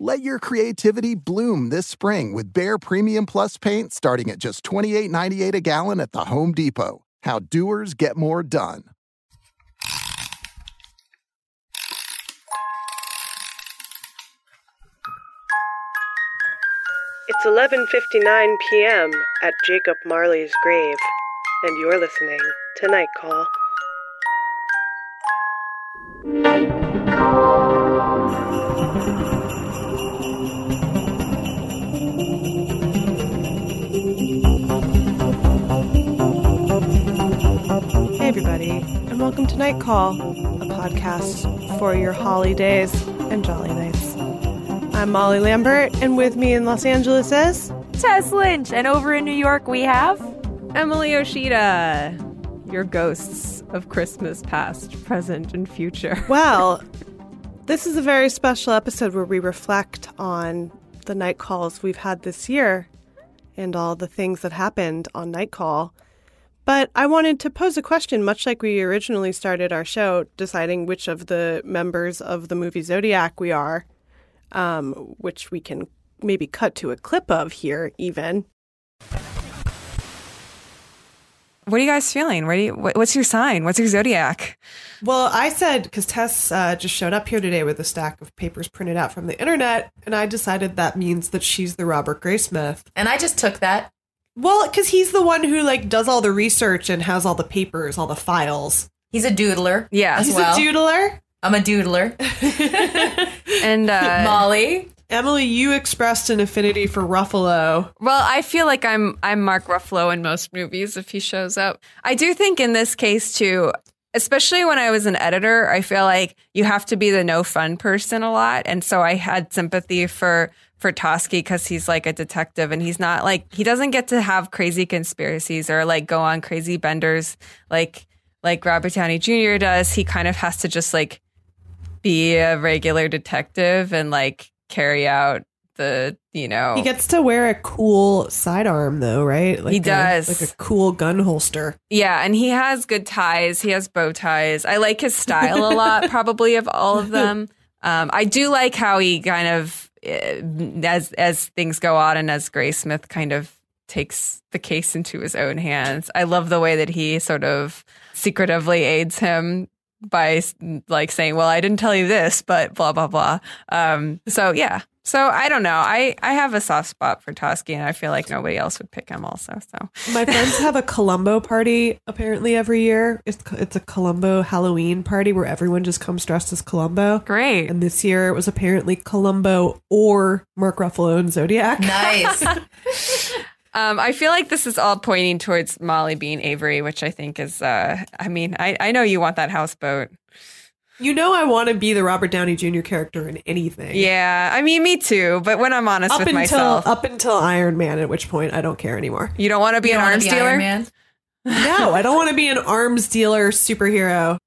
Let your creativity bloom this spring with Behr Premium Plus paint starting at just $28.98 a gallon at the Home Depot. How doers get more done. It's 11:59 p.m. at Jacob Marley's grave, and you're listening to Night Call. Everybody, and welcome to Night Call, a podcast for your holidays and jolly nights. I'm Molly Lambert, and with me in Los Angeles is Tess Lynch, and over in New York we have Emily Yoshida. your ghosts of Christmas past, present, and future. Well, this is a very special episode where we reflect on the night calls we've had this year and all the things that happened on Night Call. But I wanted to pose a question, much like we originally started our show, deciding which of the members of the movie Zodiac we are, um, which we can maybe cut to a clip of here, even. What are you guys feeling? What you, what, what's your sign? What's your zodiac? Well, I said because Tess uh, just showed up here today with a stack of papers printed out from the internet, and I decided that means that she's the Robert Graysmith. And I just took that. Well, because he's the one who like does all the research and has all the papers, all the files. He's a doodler. Yeah, He's well. a doodler. I'm a doodler. and uh, Molly. Emily, you expressed an affinity for Ruffalo. Well, I feel like I'm I'm Mark Ruffalo in most movies if he shows up. I do think in this case too, especially when I was an editor, I feel like you have to be the no fun person a lot, and so I had sympathy for for Toschi because he's like a detective and he's not like he doesn't get to have crazy conspiracies or like go on crazy benders like like Robert Downey Jr. does. He kind of has to just like be a regular detective and like carry out the you know He gets to wear a cool sidearm though, right? Like He a- does. like a cool gun holster. Yeah, and he has good ties. He has bow ties. I like his style a lot, probably of all of them. Um, I do like how he kind of, as as things go on, and as Graysmith kind of takes the case into his own hands. I love the way that he sort of secretively aids him by like saying, "Well, I didn't tell you this, but blah blah blah." Um, so yeah, so I don't know. I I have a soft spot for Toschi, and I feel like nobody else would pick him. Also, so My friends have a Columbo party apparently every year. It's it's a Columbo Halloween party where everyone just comes dressed as Columbo. great. And this year it was apparently Columbo or Mark Ruffalo and Zodiac. Nice. Um, I feel like this is all pointing towards Molly being Avery, which I think is. Uh, I mean, I I know you want that houseboat. You know I want to be the Robert Downey Jr. character in anything. Yeah, I mean, me too. But when I'm honest Up with until myself, up until Iron Man, at which point I don't care anymore. you don't want to be You an arms be dealer. Iron Man? No, I don't want to be an arms dealer superhero.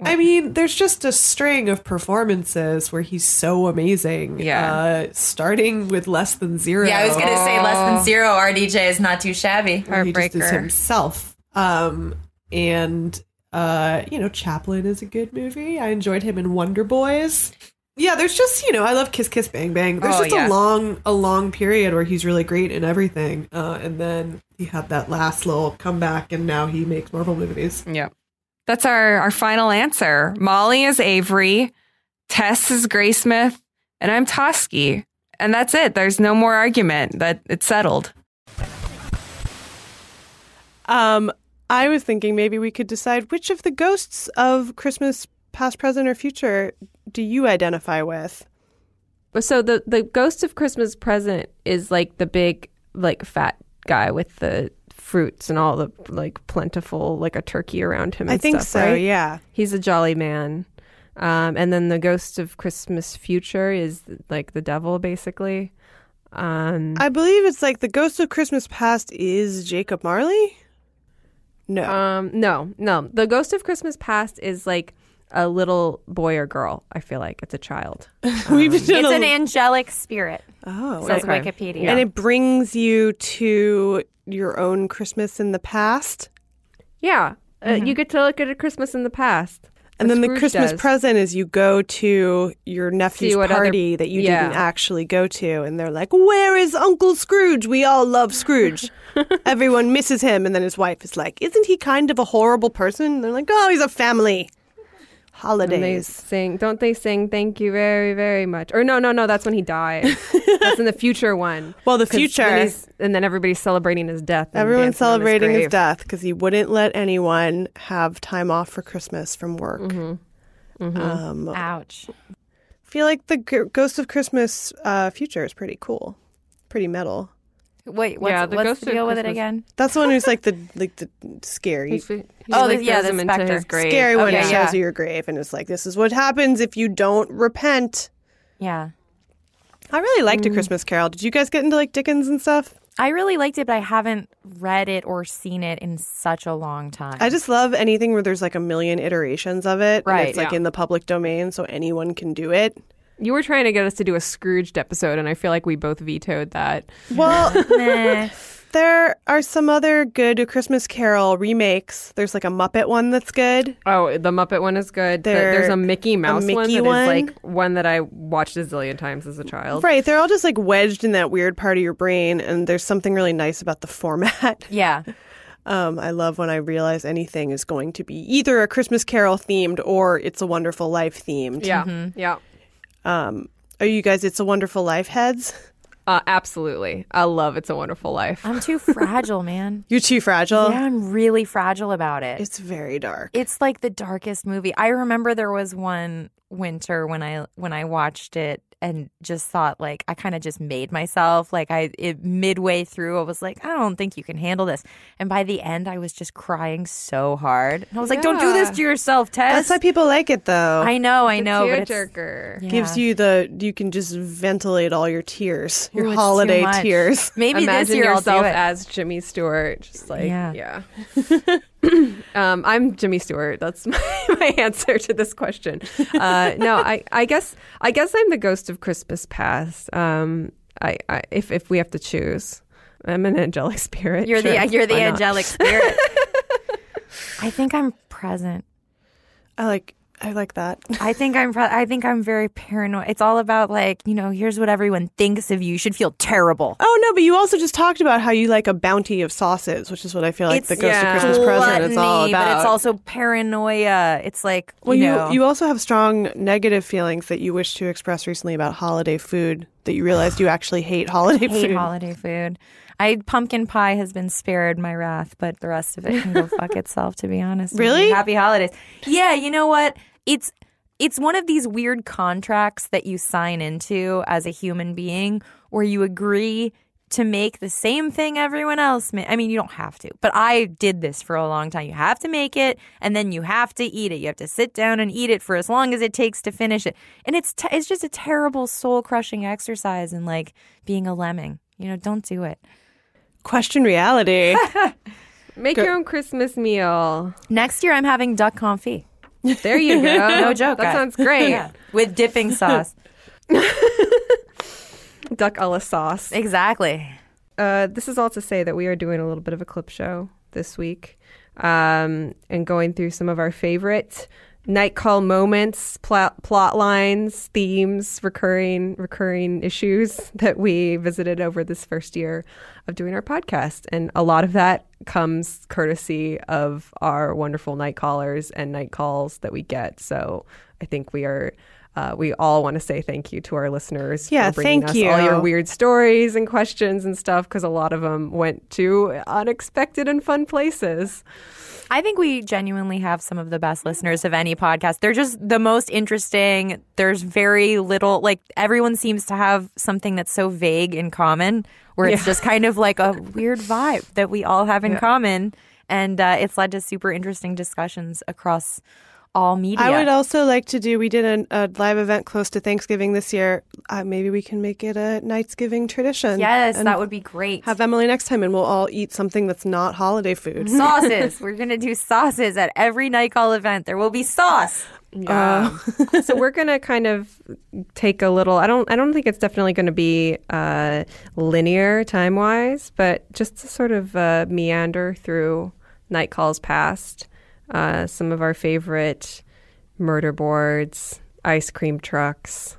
I mean, there's just a string of performances where he's so amazing. Yeah. Uh, starting with less than zero. Yeah, I was gonna say less than zero. RDJ is not too shabby. where he just is Heartbreaker. himself. Um, and uh, you know, Chaplin is a good movie. I enjoyed him in Wonder Boys. Yeah, there's just you know, I love Kiss Kiss Bang Bang. There's Oh, just yeah. a long, a long period where he's really great in everything, uh, and then he had that last little comeback, and now he makes Marvel movies. Yep. That's our, our final answer. Molly is Avery, Tess is Graysmith, and I'm Toschi. And that's it. There's no more argument. That it's settled. Um, I was thinking maybe we could decide which of the ghosts of Christmas, past, present, or future do you identify with? So the the ghost of Christmas present is like the big like fat guy with the fruits and all the like plentiful like a turkey around him. I think stuff, so. right? Yeah. He's a jolly man. Um, and then the ghost of Christmas future is like the devil, basically. Um, I believe it's like the ghost of Christmas past is Jacob Marley. No. um, no, no. The ghost of Christmas past is like a little boy or girl. I feel like it's a child. We've It's done a- an angelic spirit, oh, says okay. Wikipedia. and it brings you to your own Christmas in the past, Yeah, uh, you get to look at a Christmas in the past. And then the Christmas does. present is you go to your nephew's what other- party that you Yeah. didn't actually go to, and they're like, "Where is Uncle Scrooge? We all love Scrooge. Everyone misses him." And then his wife is like, "Isn't he kind of a horrible person?" And they're like, "Oh, he's a family." And they Holidays. sing, don't they sing "Thank you very, very much"? Or no, no, no, that's when he dies. that's in the future one. Well, the 'Cause when future. he's- and then everybody's celebrating his death. and Everyone's dancing on celebrating his, grave. death because he wouldn't let anyone have time off for Christmas from work. Mm-hmm. Um, Ouch. I feel like the G- Ghost of Christmas uh, future is pretty cool, pretty metal. Wait, what's, Yeah, the what's Ghost the deal with it again? That's the one who's like the like the scary, He's- he, Oh, like, yeah, throws the him into specter. grave. scary one Okay, who yeah. shows you your grave and it's like this is what happens if you don't repent. Yeah. I really liked Mm. A Christmas Carol. Did you guys get into like Dickens and stuff? I really liked it, but I haven't read it or seen it in such a long time. I just love anything where there's like a million iterations of it. and Right, it's like yeah. in the public domain, so anyone can do it. You were trying to get us to do a Scrooged episode, and I feel like we both vetoed that. Well, Nah. there are some other good Christmas Carol remakes. There's like a Muppet one that's good. Oh, the Muppet one is good. The- There- There's a Mickey Mouse one Mickey that is one? like one that I watched a zillion times as a child. Right, they're all just like wedged in that weird part of your brain, and there's something really nice about the format. yeah. Um, I love when I realize anything is going to be either a Christmas Carol themed or It's a Wonderful Life themed. Yeah, yeah. Um, are you guys It's a Wonderful Life heads? Uh, absolutely. I love It's a Wonderful Life. I'm too fragile, man. You're too fragile. Yeah, I'm really fragile about it. It's very dark. It's like the darkest movie. I remember there was one winter when I when I watched it and just thought like I kind of just made myself like I it, midway through I was like I don't think you can handle this and by the end I was just crying so hard and I was like don't do this to yourself Tess That's why people like it, though. I know I know but it's, Tearjerker. yeah. Gives you the you can just ventilate all your tears, your Ooh, holiday tears. maybe Imagine this year I'll do yourself it as Jimmy Stewart. Just like, Yeah. yeah. um, I'm Jimmy Stewart. That's my, my answer to this question. Uh, no, I, I guess I guess I'm the ghost of Christmas past. Um, I, I if if we have to choose, I'm an angelic spirit. you're the you're the why not? angelic spirit I think I'm present I like I like that. I think I'm. pro- I think I'm very paranoid. It's all about like you know. Here's what everyone thinks of you. You should feel terrible. Oh no, but you also just talked about how you like a bounty of sauces, which is what I feel like the Ghost of Christmas Present is all about. But it's also paranoia. It's like well, you you know. you also have strong negative feelings that you wish to express recently about holiday food. That you realized you actually hate holiday hate food. holiday food. I pumpkin pie has been spared my wrath, but the rest of it can go fuck itself. To be honest. Really? Happy holidays. Yeah, you know what? It's it's one of these weird contracts that you sign into as a human being, where you agree to make the same thing everyone else. Ma- I mean, you don't have to, but I did this for a long time. You have to make it, and then you have to eat it. You have to sit down and eat it for as long as it takes to finish it, and it's t- it's just a terrible soul crushing exercise in like being a lemming. You know, don't do it. Question reality. Make Go- your own Christmas meal. Next year, I'm having duck confit. There you go. no joke. That guys. sounds great. Yeah. With dipping sauce. Duck a la sauce. Exactly. Uh, this is all to say that we are doing a little bit of a clip show this week um, and going through some of our favorite night call moments, plot, plot lines, themes, recurring recurring issues that we visited over this first year of doing our podcast. And a lot of that comes courtesy of our wonderful night callers and night calls that we get. So I think we are. Uh, we all want to say thank you to our listeners Yeah, for bringing thank us all your weird stories and questions and stuff because a lot of them went to unexpected and fun places. I think we genuinely have some of the best listeners of any podcast. They're just the most interesting. There's very little, like, everyone seems to have something that's so vague in common, where it's Yeah. just kind of like a weird vibe that we all have in Yeah. common. And uh, it's led to super interesting discussions across all media. I would also like to do. We did an, a live event close to Thanksgiving this year. Uh, maybe we can make it a Nightsgiving tradition. yes, that would be great. Have Emily next time, and we'll all eat something that's not holiday food. sauces. We're going to do sauces at every night call event. There will be sauce. Yeah. so we're gonna kind of take a little. I don't. I don't think it's definitely going to be uh, linear time wise, but just to sort of uh, meander through night calls past. Uh, some of our favorite murder boards, ice cream trucks,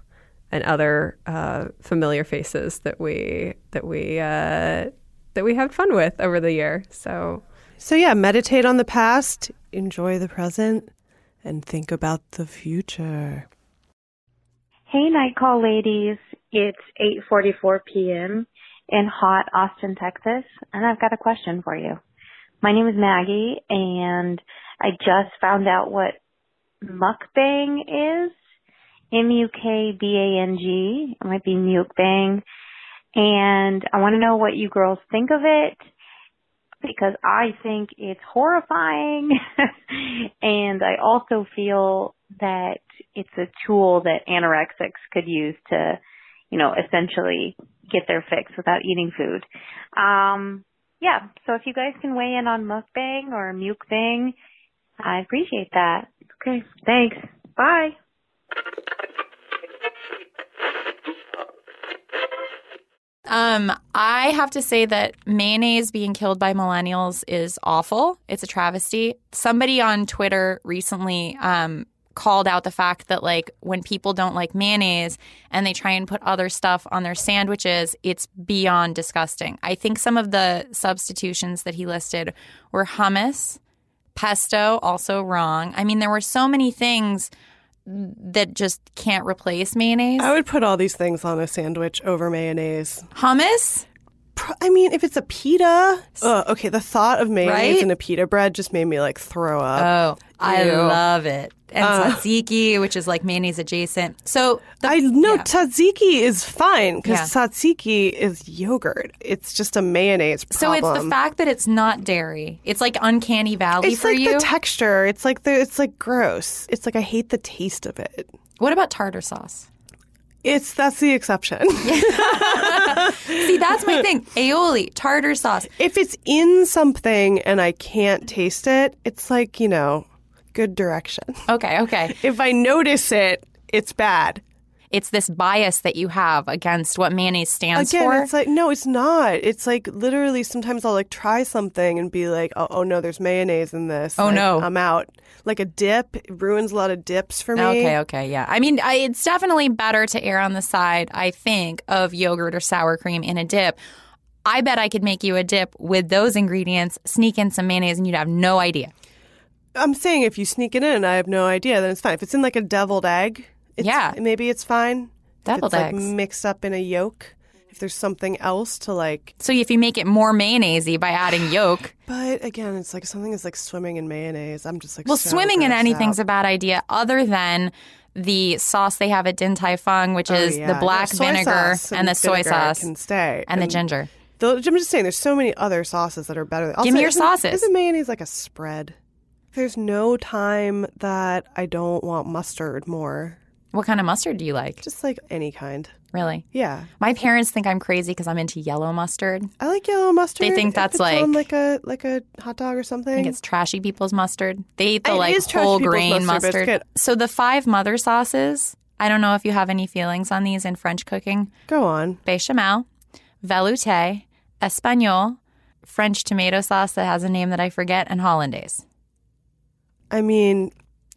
and other uh, familiar faces that we that we uh, that we had fun with over the year. So So yeah, meditate on the past, enjoy the present, and think about the future. Hey, night call ladies. It's 8:44 p.m. in hot Austin, Texas, and I've got a question for you. My name is Maggie, and I just found out what mukbang is. M U K B A N G. It might be mukbang, and I want to know what you girls think of it because I think it's horrifying, and I also feel that it's a tool that anorexics could use to, you know, essentially get their fix without eating food. Um, yeah, so if you guys can weigh in on mukbang or mukbang, I appreciate that. Okay, thanks. Bye. Um, I have to say that mayonnaise being killed by millennials is awful. It's a travesty. Somebody on Twitter recently um, called out the fact that like when people don't like mayonnaise and they try and put other stuff on their sandwiches, it's beyond disgusting. I think some of the substitutions that he listed were hummus, pesto, also wrong. I mean, there were so many things that just can't replace mayonnaise. I would put all these things on a sandwich over mayonnaise. Hummus? Pro- I mean, if it's a pita, ugh, okay. The thought of mayonnaise Right? in a pita bread just made me like throw up. Oh, I Ew. love it. And Uh. tzatziki, which is like mayonnaise adjacent. So the, I know yeah. tzatziki is fine because Yeah. tzatziki is yogurt. It's just a mayonnaise So it's the fact that it's not dairy. It's like uncanny valley It's for like you. the texture. It's like the. It's like gross. It's like I hate the taste of it. what about tartar sauce? It's that's the exception. See, that's my thing. Aioli, tartar sauce. if it's in something and I can't taste it, it's like you know, good direction. Okay, okay. If I notice it, it's bad. It's this bias that you have against what mayonnaise stands Again, for. it's like no, it's not. It's like literally sometimes I'll like try something and be like, oh, oh no, there's mayonnaise in this. Oh, Like, no. I'm out. Like a dip ruins a lot of dips for me. Okay, okay, yeah. I mean, I, it's definitely better to err on the side, I think, of yogurt or sour cream in a dip. I bet I could make you a dip with those ingredients, sneak in some mayonnaise, and you'd have no idea. I'm saying if you sneak it in I have no idea, then it's fine. If it's in like a deviled egg, it's, Yeah. maybe it's fine. If it's, like mixed up in a yolk. If there's something else to like, So if you make it more mayonnaisey by adding yolk, but again, it's like something is like swimming in mayonnaise. I'm just like, well, so swimming in anything's out. a bad idea, other than the sauce they have at Din Tai Fung, which Oh, is yeah. the black vinegar sauce and the soy sauce can stay and the ginger. The, I'm just saying, there's so many other sauces that are better. Give me your isn't- sauces. Isn't mayonnaise like a spread? There's no time that I don't want mustard more. What kind of mustard do you like? Just like any kind. Really? Yeah. My parents think I'm crazy because I'm into yellow mustard. I like yellow mustard. They think that's like- like a like a hot dog or something. I think it's trashy people's mustard. They eat the It like is whole grain mustard, mustard. So the five mother sauces. I don't know if you have any feelings on these in French cooking. Go on. Bechamel, velouté, espagnole, French tomato sauce that has a name that I forget, and hollandaise. I mean,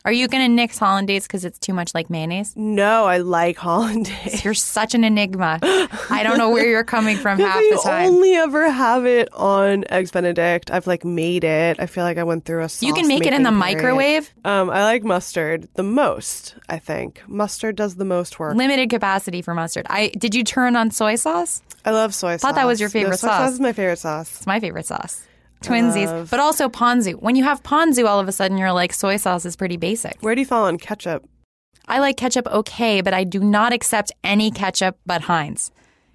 Are you going to nix hollandaise because it's too much like mayonnaise? no, I like hollandaise. You're such an enigma. I don't know where you're coming from half the time. I only ever have it on eggs Benedict. I've like made it. I feel like I went through a. You can make it in the period. microwave? Um, I like mustard the most. I think mustard does the most work. Limited capacity for mustard. I did you turn on soy sauce? I love soy sauce. Thought that was your No, favorite soy sauce. sauce is my favorite sauce. It's my favorite sauce. Twinsies, but also ponzu. When you have ponzu, all of a sudden you're like soy sauce is pretty basic. Where do you fall on ketchup? I like ketchup okay, but I do not accept any ketchup but Heinz.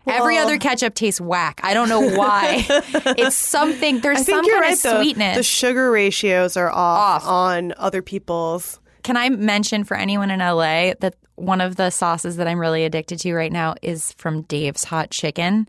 Every other ketchup tastes whack. I don't know why. it's something. There's some kind right, of sweetness. The sugar ratios are off, on other people's. Can I mention for anyone in LA that one of the sauces that I'm really addicted to right now is from Dave's Hot Chicken,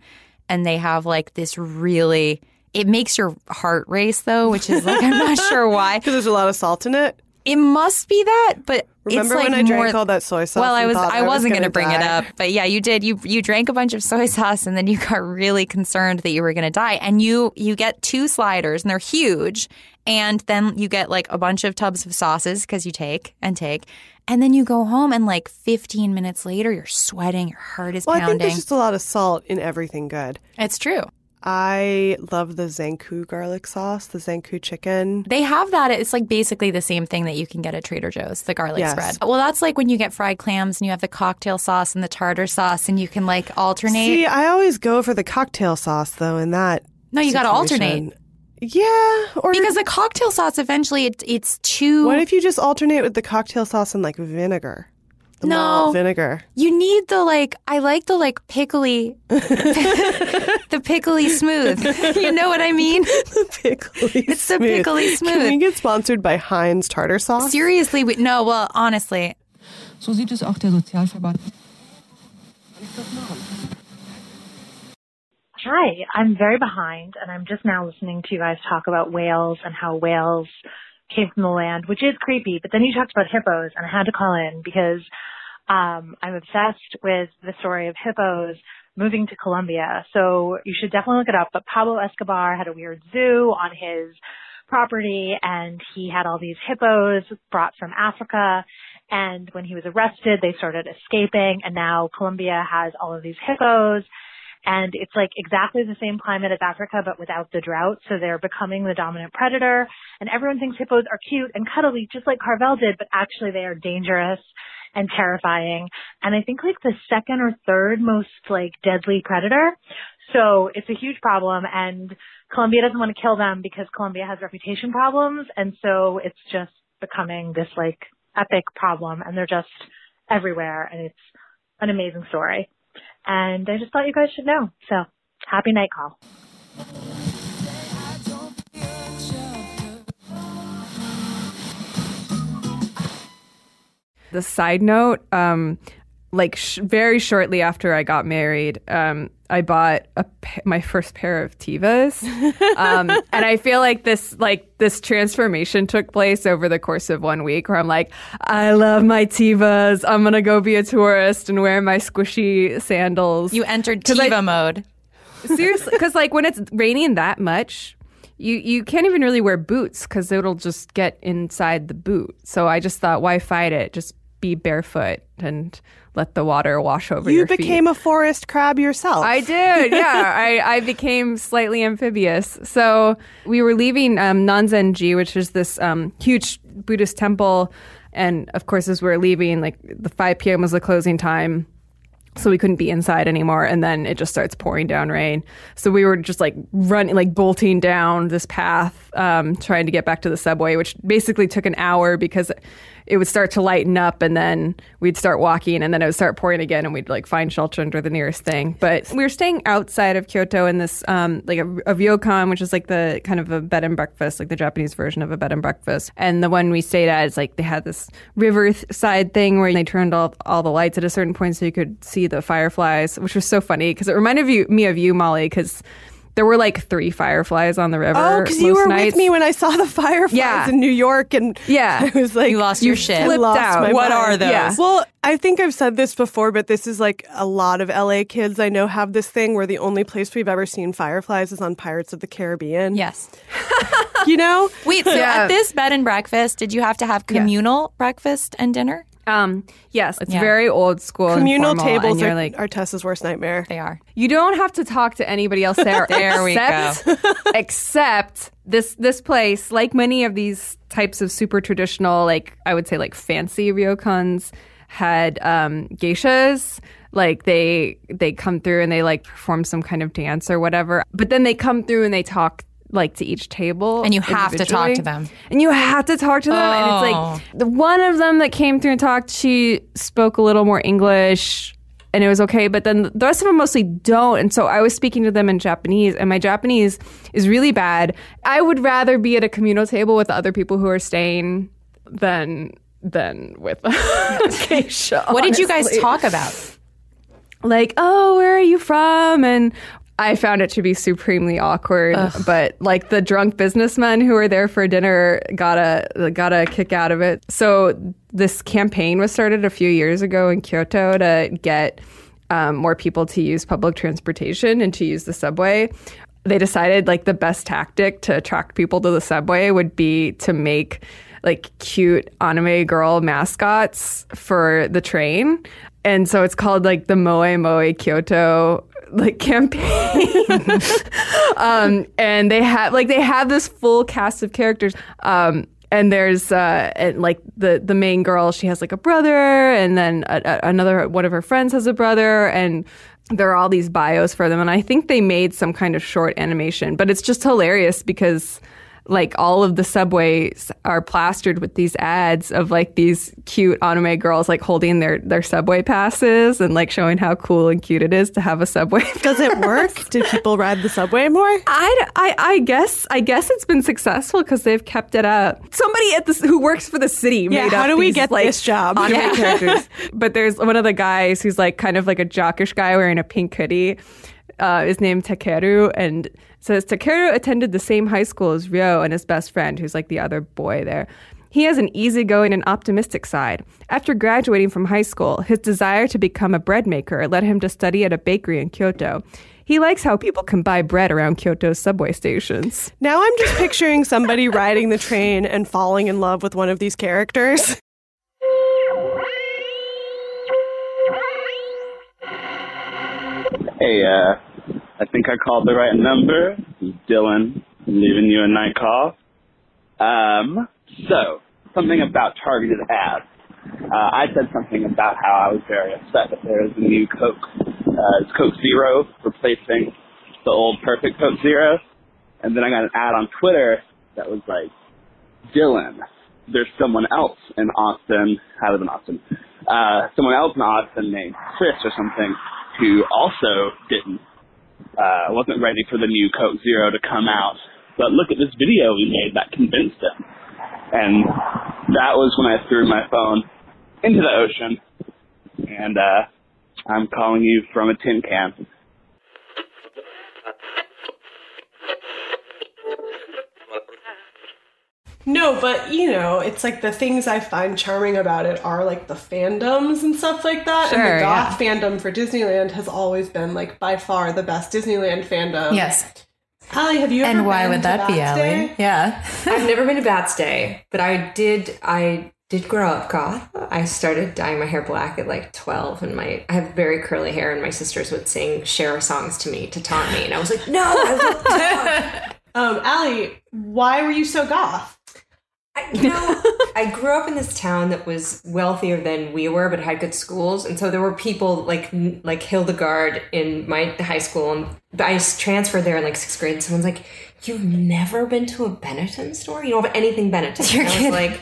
and they have like this really. It makes your heart race though, which is like I'm not sure why. Because there's a lot of salt in it. It must be that, but Remember it's like when I drank more- all that soy sauce Well, I was I I was wasn't gonna to bring it up, but yeah, you did. You you drank a bunch of soy sauce and then you got really concerned that you were going to die. And you you get two sliders and they're huge, and then you get like a bunch of tubs of sauces because you take and take, and then you go home and like 15 minutes later you're sweating, your heart is Well, I think pounding. there's just a lot of salt in everything good. It's true. I love the Zankou garlic sauce, the Zankou chicken. They have that. It's like basically the same thing that you can get at Trader Joe's, the garlic Yes. spread. Well, that's like when you get fried clams and you have the cocktail sauce and the tartar sauce, and you can like alternate. See, I always go for the cocktail sauce though. In that, No, you gotta alternate. Yeah, or because the cocktail sauce eventually it, it's too. what if you just alternate with the cocktail sauce and like vinegar? The No. malt vinegar. you need the like? I like the like pickly, the pickly smooth. you know what I mean? Pickly It's the pickly smooth. pickly Can smooth. we get sponsored by Heinz tartar sauce? Seriously, we, no. Well, honestly, So sieht es auch der Sozialverband. Hi, I'm very behind, and I'm just now listening to you guys talk about whales and how whales came from the land, which is creepy. But then you talked about hippos, and I had to call in because um, I'm obsessed with the story of hippos moving to Colombia. So you should definitely look it up. But Pablo Escobar had a weird zoo on his property, and he had all these hippos brought from Africa. And when he was arrested, they started escaping, and now Colombia has all of these hippos and it's like exactly the same climate as Africa, but without the drought. So they're becoming the dominant predator. And everyone thinks hippos are cute and cuddly, just like Carvel did, but actually they are dangerous and terrifying. And I think like the second or third most like deadly predator. So it's a huge problem. And Colombia doesn't want to kill them because Colombia has reputation problems. And so it's just becoming this like epic problem. And they're just everywhere. And it's an amazing story. And I just thought you guys should know. So happy night call. The side note, um, like sh- very shortly after I got married, um, I bought a pa- my first pair of Tevas, um, and I feel like this like this transformation took place over the course of one week, where I'm like, I love my Tevas. I'm gonna go be a tourist and wear my squishy sandals. You entered 'Cause I- Teva mode. Seriously, because like when it's raining that much, you you can't even really wear boots because it'll just get inside the boot. So I just thought, why fight it? Just be barefoot and let the water wash over You feet. became a forest crab yourself. I did, yeah. I, I became slightly amphibious. So we were leaving um, Nanzenji, which is this um, huge Buddhist temple. And of course, as we are leaving, like the 5 p.m. was the closing time. So we couldn't be inside anymore. And then it just starts pouring down rain. So we were just like running, like bolting down this path, um, trying to get back to the subway, which basically took an hour because it would start to lighten up and then we'd start walking and then it would start pouring again and we'd like find shelter under the nearest thing. But we were staying outside of Kyoto in this, um, like a, a ryokan, which is like the kind of a bed and breakfast, like the Japanese version of a bed and breakfast. And the one we stayed at is like they had this riverside thing where they turned off all the lights at a certain point so you could see the fireflies, which was so funny because it reminded you, me of you, Molly, because there were like three fireflies on the river. Oh, because you were nights. with me when I saw the fireflies Yeah. in New York, and Yeah. I was like, You lost your shit. I Flipped lost out. my What mind. are those? Yeah. Well, I think I've said this before, but this is like a lot of LA kids I know have this thing where the only place we've ever seen fireflies is on Pirates of the Caribbean. Yes. You know? Wait, so Yeah. at this bed and breakfast, did you have to have communal breakfast and dinner? Um, yes, it's Yeah. very old school. and Communal formal, and tables you're are, like, are Tessa's worst nightmare. They are. You don't have to talk to anybody else there. There we except, except this this place, like many of these types of super traditional, like I would say, like fancy ryokans, had um, geishas. Like they they come through and they like perform some kind of dance or whatever. But then they come through and they talk like to each table, And you have to talk to them. and you have to talk to them. And it's Oh. like the one of them that came through and talked, she spoke a little more English and it was okay. But then the rest of them mostly don't. And so I was speaking to them in Japanese, and my Japanese is really bad. I would rather be at a communal table with other people who are staying than than with. What did you guys talk about? Like, oh, where are you from? And I found it to be supremely awkward. But like the drunk businessmen who were there for dinner got a got a kick out of it. So this campaign was started a few years ago in Kyoto to get um, more people to use public transportation and to use the subway. They decided like the best tactic to attract people to the subway would be to make like cute anime girl mascots for the train. And so it's called like the Moe Moe Kyoto like campaign. um, and they have like they have this full cast of characters. Um, and there's uh, and like the the main girl, she has like a brother, and then a, a, another one of her friends has a brother, and there are all these bios for them. And I think they made some kind of short animation, but it's just hilarious because like all of the subways are plastered with these ads of like these cute anime girls like holding their their subway passes and like showing how cool and cute it is to have a subway. Does it work? Did people ride the subway more? I, I, I guess I guess it's been successful because they've kept it up. Somebody at this who works for the city Yeah, made how up do we these, get like, this job? anime Yeah. characters. But there's one of the guys who's like kind of like a jockish guy wearing a pink hoodie. Uh, is named Takeru and it says Takeru attended the same high school as Ryo and his best friend, who's like the other boy there. He has an easygoing and optimistic side. After graduating from high school, his desire to become a bread maker led him to study at a bakery in Kyoto. He likes how people can buy bread around Kyoto's subway stations. Now I'm just picturing somebody riding the train and falling in love with one of these characters. Hey, uh, I think I called the right number. Dylan. I'm leaving you a night call. Um, so, something about targeted ads. Uh, I said something about how I was very upset that there is a new Coke, uh, it's Coke Zero replacing the old Perfect Coke Zero. And then I got an ad on Twitter that was like, Dylan, there's someone else in Austin, I live in Austin, uh, someone else in Austin named Chris or something who also didn't, uh, wasn't ready for the new Coke Zero to come out. But look at this video we made that convinced him. And that was when I threw my phone into the ocean and uh, I'm calling you from a tin can. No, but you know, it's like the things I find charming about it are like the fandoms and stuff like that. and Sure, the goth fandom for Disneyland has always been like by far the best Disneyland fandom. Yes. Allie, have you ever And why been would to that be, Bats Allie? Day? Yeah. I've never been to Bats Day, but I did. I did grow up goth. I started dyeing my hair black at like twelve, and my I have very curly hair, and my sisters would sing Cher songs to me to taunt me, and I was like, no. I Um, Allie, why were you so goth? You know, I grew up in this town that was wealthier than we were, but had good schools, and so there were people like like Hildegard in my high school, and I transferred there in like sixth grade. And someone's like, "You've never been to a Benetton store? You don't have anything Benetton?" You're And I was kidding. like.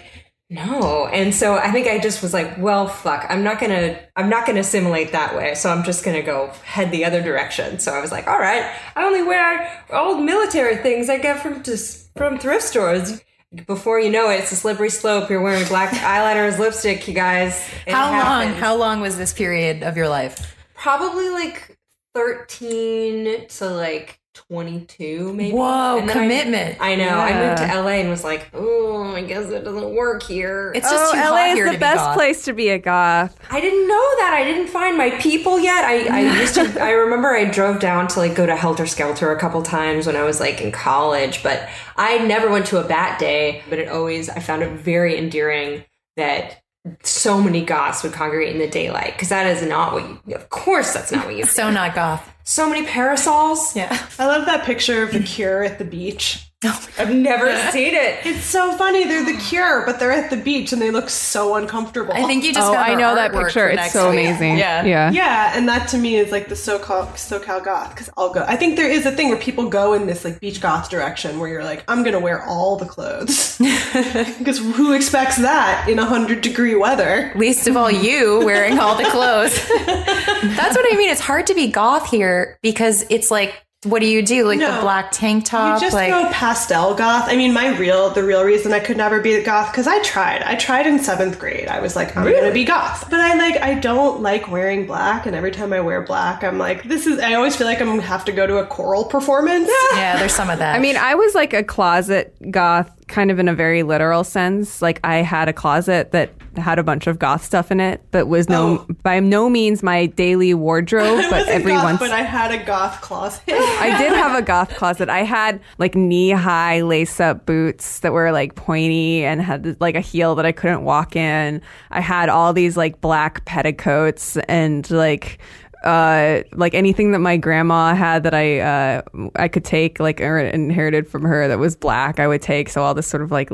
No. And so I think I just was like, well, fuck, I'm not gonna, I'm not gonna assimilate that way. So I'm just gonna go head the other direction. So I was like, all right, I only wear old military things I get from just from thrift stores. Before you know it, it's a slippery slope. You're wearing black eyeliner as lipstick, you guys. It How long? How long was this period of your life? Probably like 13 to like 22, maybe. Whoa, And then I- commitment. I, know. I moved to LA and was like, oh, I guess it doesn't work here. It's oh, just oh, too LA hot is here the to be best goth. place to be a goth. I didn't know that. I didn't find my people yet. I, I used to, I remember I drove down to like go to Helter Skelter a couple times when I was like in college, but I never went to a bat day, but it always, I found it very endearing that so many goths would congregate in the daylight because that is not what you, of course, that's not what you So not goth. So many parasols. Yeah. I love that picture of the Cure at the beach. Oh I've never seen it. It's so funny. They're the Cure, but they're at the beach and they look so uncomfortable. I think you just Oh, found I know that picture. It's so week. amazing. Yeah. Yeah. Yeah, and that to me is like the SoCal SoCal goth because I'll go. I think there is a thing where people go in this like beach goth direction where you're like, I'm gonna wear all the clothes because who expects that in hundred degree weather? Least of all you wearing all the clothes. That's what I mean. It's hard to be goth here because it's like, what do you do? Like the black tank top? You just like go pastel goth. I mean, my real the real reason I could never be a goth because I tried. I tried in seventh grade. I was like, I'm gonna be goth, but I like I don't like wearing black. And every time I wear black, I'm like, this is. I always feel like I'm gonna have to go to a choral performance. yeah, there's some of that. I mean, I was like a closet goth, kind of in a very literal sense. Like I had a closet that had a bunch of goth stuff in it, but was no oh. by no means my daily wardrobe. But every goth, once but I had a goth closet. I did have a goth closet. I had like knee high lace up boots that were like pointy and had like a heel that I couldn't walk in. I had all these like black petticoats and like uh like anything that my grandma had that I uh I could take like or inherited from her that was black I would take so all this sort of like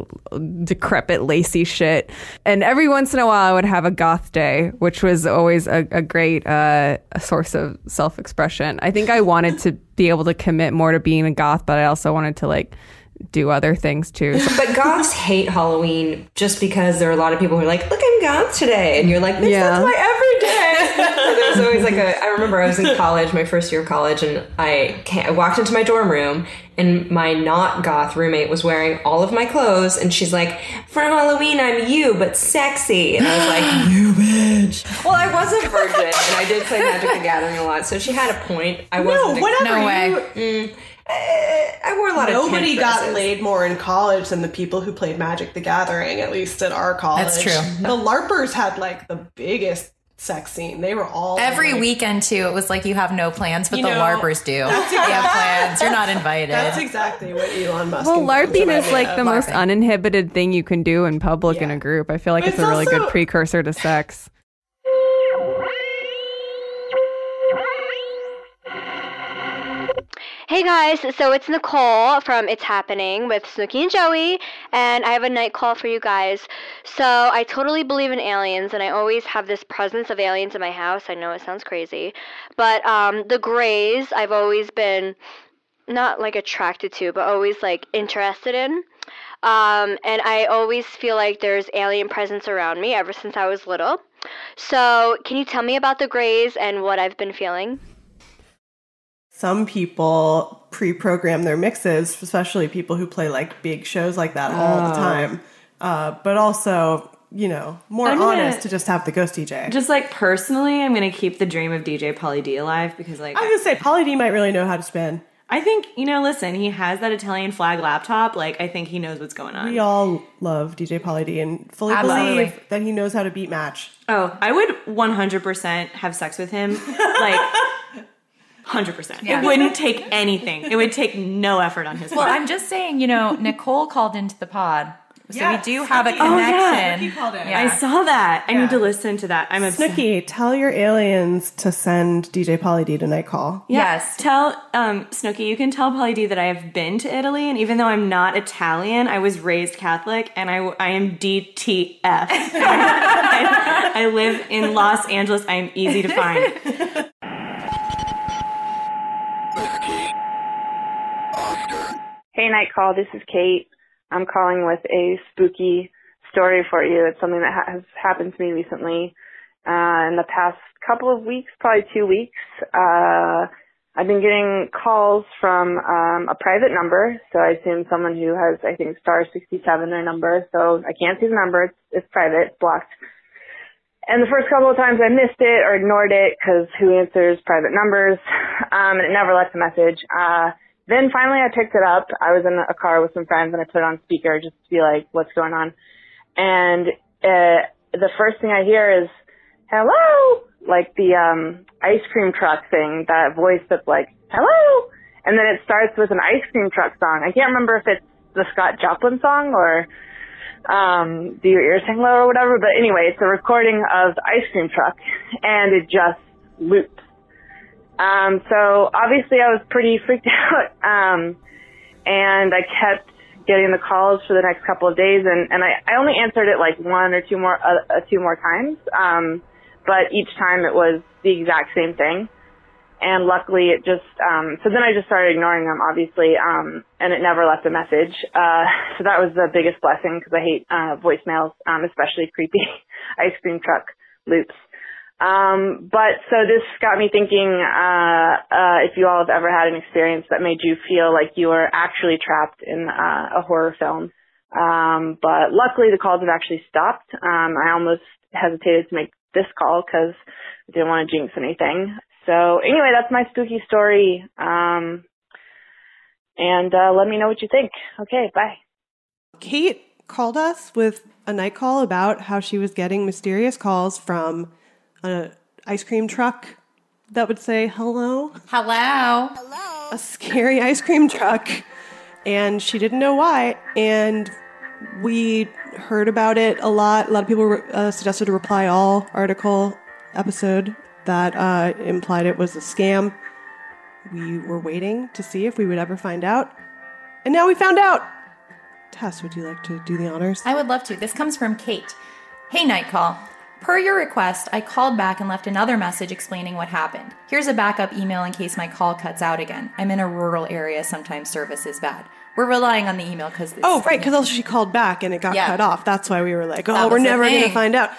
decrepit lacy shit and every once in a while I would have a goth day which was always a, a great uh a source of self-expression I think I wanted to be able to commit more to being a goth but I also wanted to like do other things too But goths hate Halloween just because there are a lot of people who are like, look, I'm goth today. And you're like, Yeah. that's my everyday. so there's always like a, I remember I was in college, my first year of college, and I, ca- I walked into my dorm room and my not goth roommate was wearing all of my clothes. And she's like, for Halloween, I'm you, but sexy. And I was like, you bitch. Well, I was a virgin and I did play Magic the Gathering a lot. So she had a point. I wasn't. no, whatever. No way. you- Mm, I wore a lot of Nobody got laid more in college than the people who played Magic the Gathering, at least at our college. That's true. The LARPers had like the biggest sex scene. They were all Every like, weekend too, it was like you have no plans, but the know, LARPers do. You have plans. You're not invited. That's exactly what Elon Musk. well larping is like the most LARPing. uninhibited thing you can do in public in a group I feel like But it's, it's a really also- good precursor to sex Hey guys, so it's Nicole from It's Happening with Snooki and Joey, and I have a night call for you guys. So I totally believe in aliens, and I always have this presence of aliens in my house. I know it sounds crazy, but um, the Greys I've always been not like attracted to, but always like interested in. Um, and I always feel like there's alien presence around me ever since I was little. So can you tell me about the Greys and what I've been feeling? Some people pre-program their mixes, especially people who play like big shows like that all the Oh. time. Uh, but also, you know, more I'm gonna- honest to just have the ghost DJ. Just like personally, I'm gonna keep the dream of DJ Pauly D alive because like I was gonna say, Pauly D might really know how to spin. I think you know. Listen, he has that Italian flag laptop. Like I think he knows what's going on. We all love DJ Pauly D and fully Absolutely. believe that he knows how to beat match. Oh, I would 100% have sex with him. Like 100%. It wouldn't take anything. It would take no effort on his Well, part. I'm just saying, you know, Nicole called into the pod. So Yes, we do have a Snooki. Oh, yeah. connection. Called in. I saw that. I need to listen to that. I'm obsessed. Snooki, tell your aliens to send DJ Pauly D to night call. Yes. Tell um, Snooki, you can tell Pauly D that I have been to Italy, and even though I'm not Italian, I was raised Catholic, and I, I am DTF. I, I live in Los Angeles. I am easy to find. Hey, Night Call. This is Kate. I'm calling with a spooky story for you. It's something that has happened to me recently. Uh, in the past couple of weeks, probably two weeks, uh, I've been getting calls from um, a private number. So I assume someone who has, I think, star 67 their number. So I can't see the number. It's, it's private, it's blocked. And the first couple of times I missed it or ignored it because who answers private numbers? Um, and it never left a message. Uh, then finally I picked it up. I was in a car with some friends and I put it on speaker just to be like, what's going on? And, uh, the first thing I hear is, hello! Like the, um, ice cream truck thing, that voice that's like, hello! And then it starts with an ice cream truck song. I can't remember if it's the Scott Joplin song or, um, Do Your Ears Hang Low or whatever, but anyway, it's a recording of ice cream truck and it just loops. Um, so obviously I was pretty freaked out. Um, and I kept getting the calls for the next couple of days and, and I, I only answered it like one or two more, uh, two more times. Um, but each time it was the exact same thing. And luckily it just, um, so then I just started ignoring them, obviously, um, and it never left a message. Uh, so that was the biggest blessing because I hate, uh, voicemails, um, especially creepy ice cream truck loops. Um, but so this got me thinking, uh, uh, if you all have ever had an experience that made you feel like you were actually trapped in, uh, a horror film. Um, but luckily the calls have actually stopped. Um, I almost hesitated to make this call because I didn't want to jinx anything. So anyway, that's my spooky story. Um, and, uh, let me know what you think. Okay, bye. Kate called us with a night call about how she was getting mysterious calls from an ice cream truck that would say hello. Hello. Hello. A scary ice cream truck. And she didn't know why. And we heard about it a lot. A lot of people uh, suggested a Reply All article episode that uh, implied it was a scam. We were waiting to see if we would ever find out. And now we found out. Tess, would you like to do the honors? I would love to. This comes from Kate. Hey, Night Call. Per your request, I called back and left another message explaining what happened. Here's a backup email in case my call cuts out again. I'm in a rural area, sometimes service is bad. We're relying on the email because Oh, right, because also she called back and it got Yeah. cut off. That's why we were like, oh, we're never going to find out.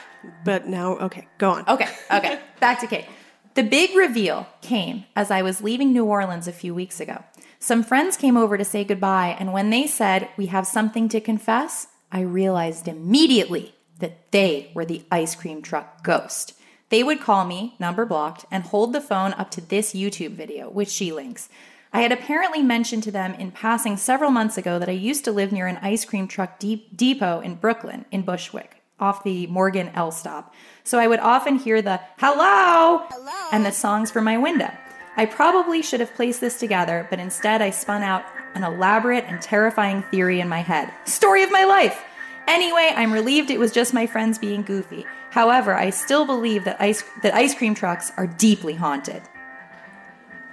But now, okay, go on. Okay, okay. Back to Kate. The big reveal came as I was leaving New Orleans a few weeks ago. Some friends came over to say goodbye, and when they said, We have something to confess, I realized immediately that they were the ice cream truck ghost. They would call me, number blocked, and hold the phone up to this YouTube video, which she links. I had apparently mentioned to them in passing several months ago that I used to live near an ice cream truck de- depot in Brooklyn, in Bushwick, off the Morgan L stop. So I would often hear the hello, and the songs from my window. I probably should have placed this together, but instead I spun out an elaborate and terrifying theory in my head. Story of my life! Anyway, I'm relieved it was just my friends being goofy. However, I still believe that ice that ice cream trucks are deeply haunted.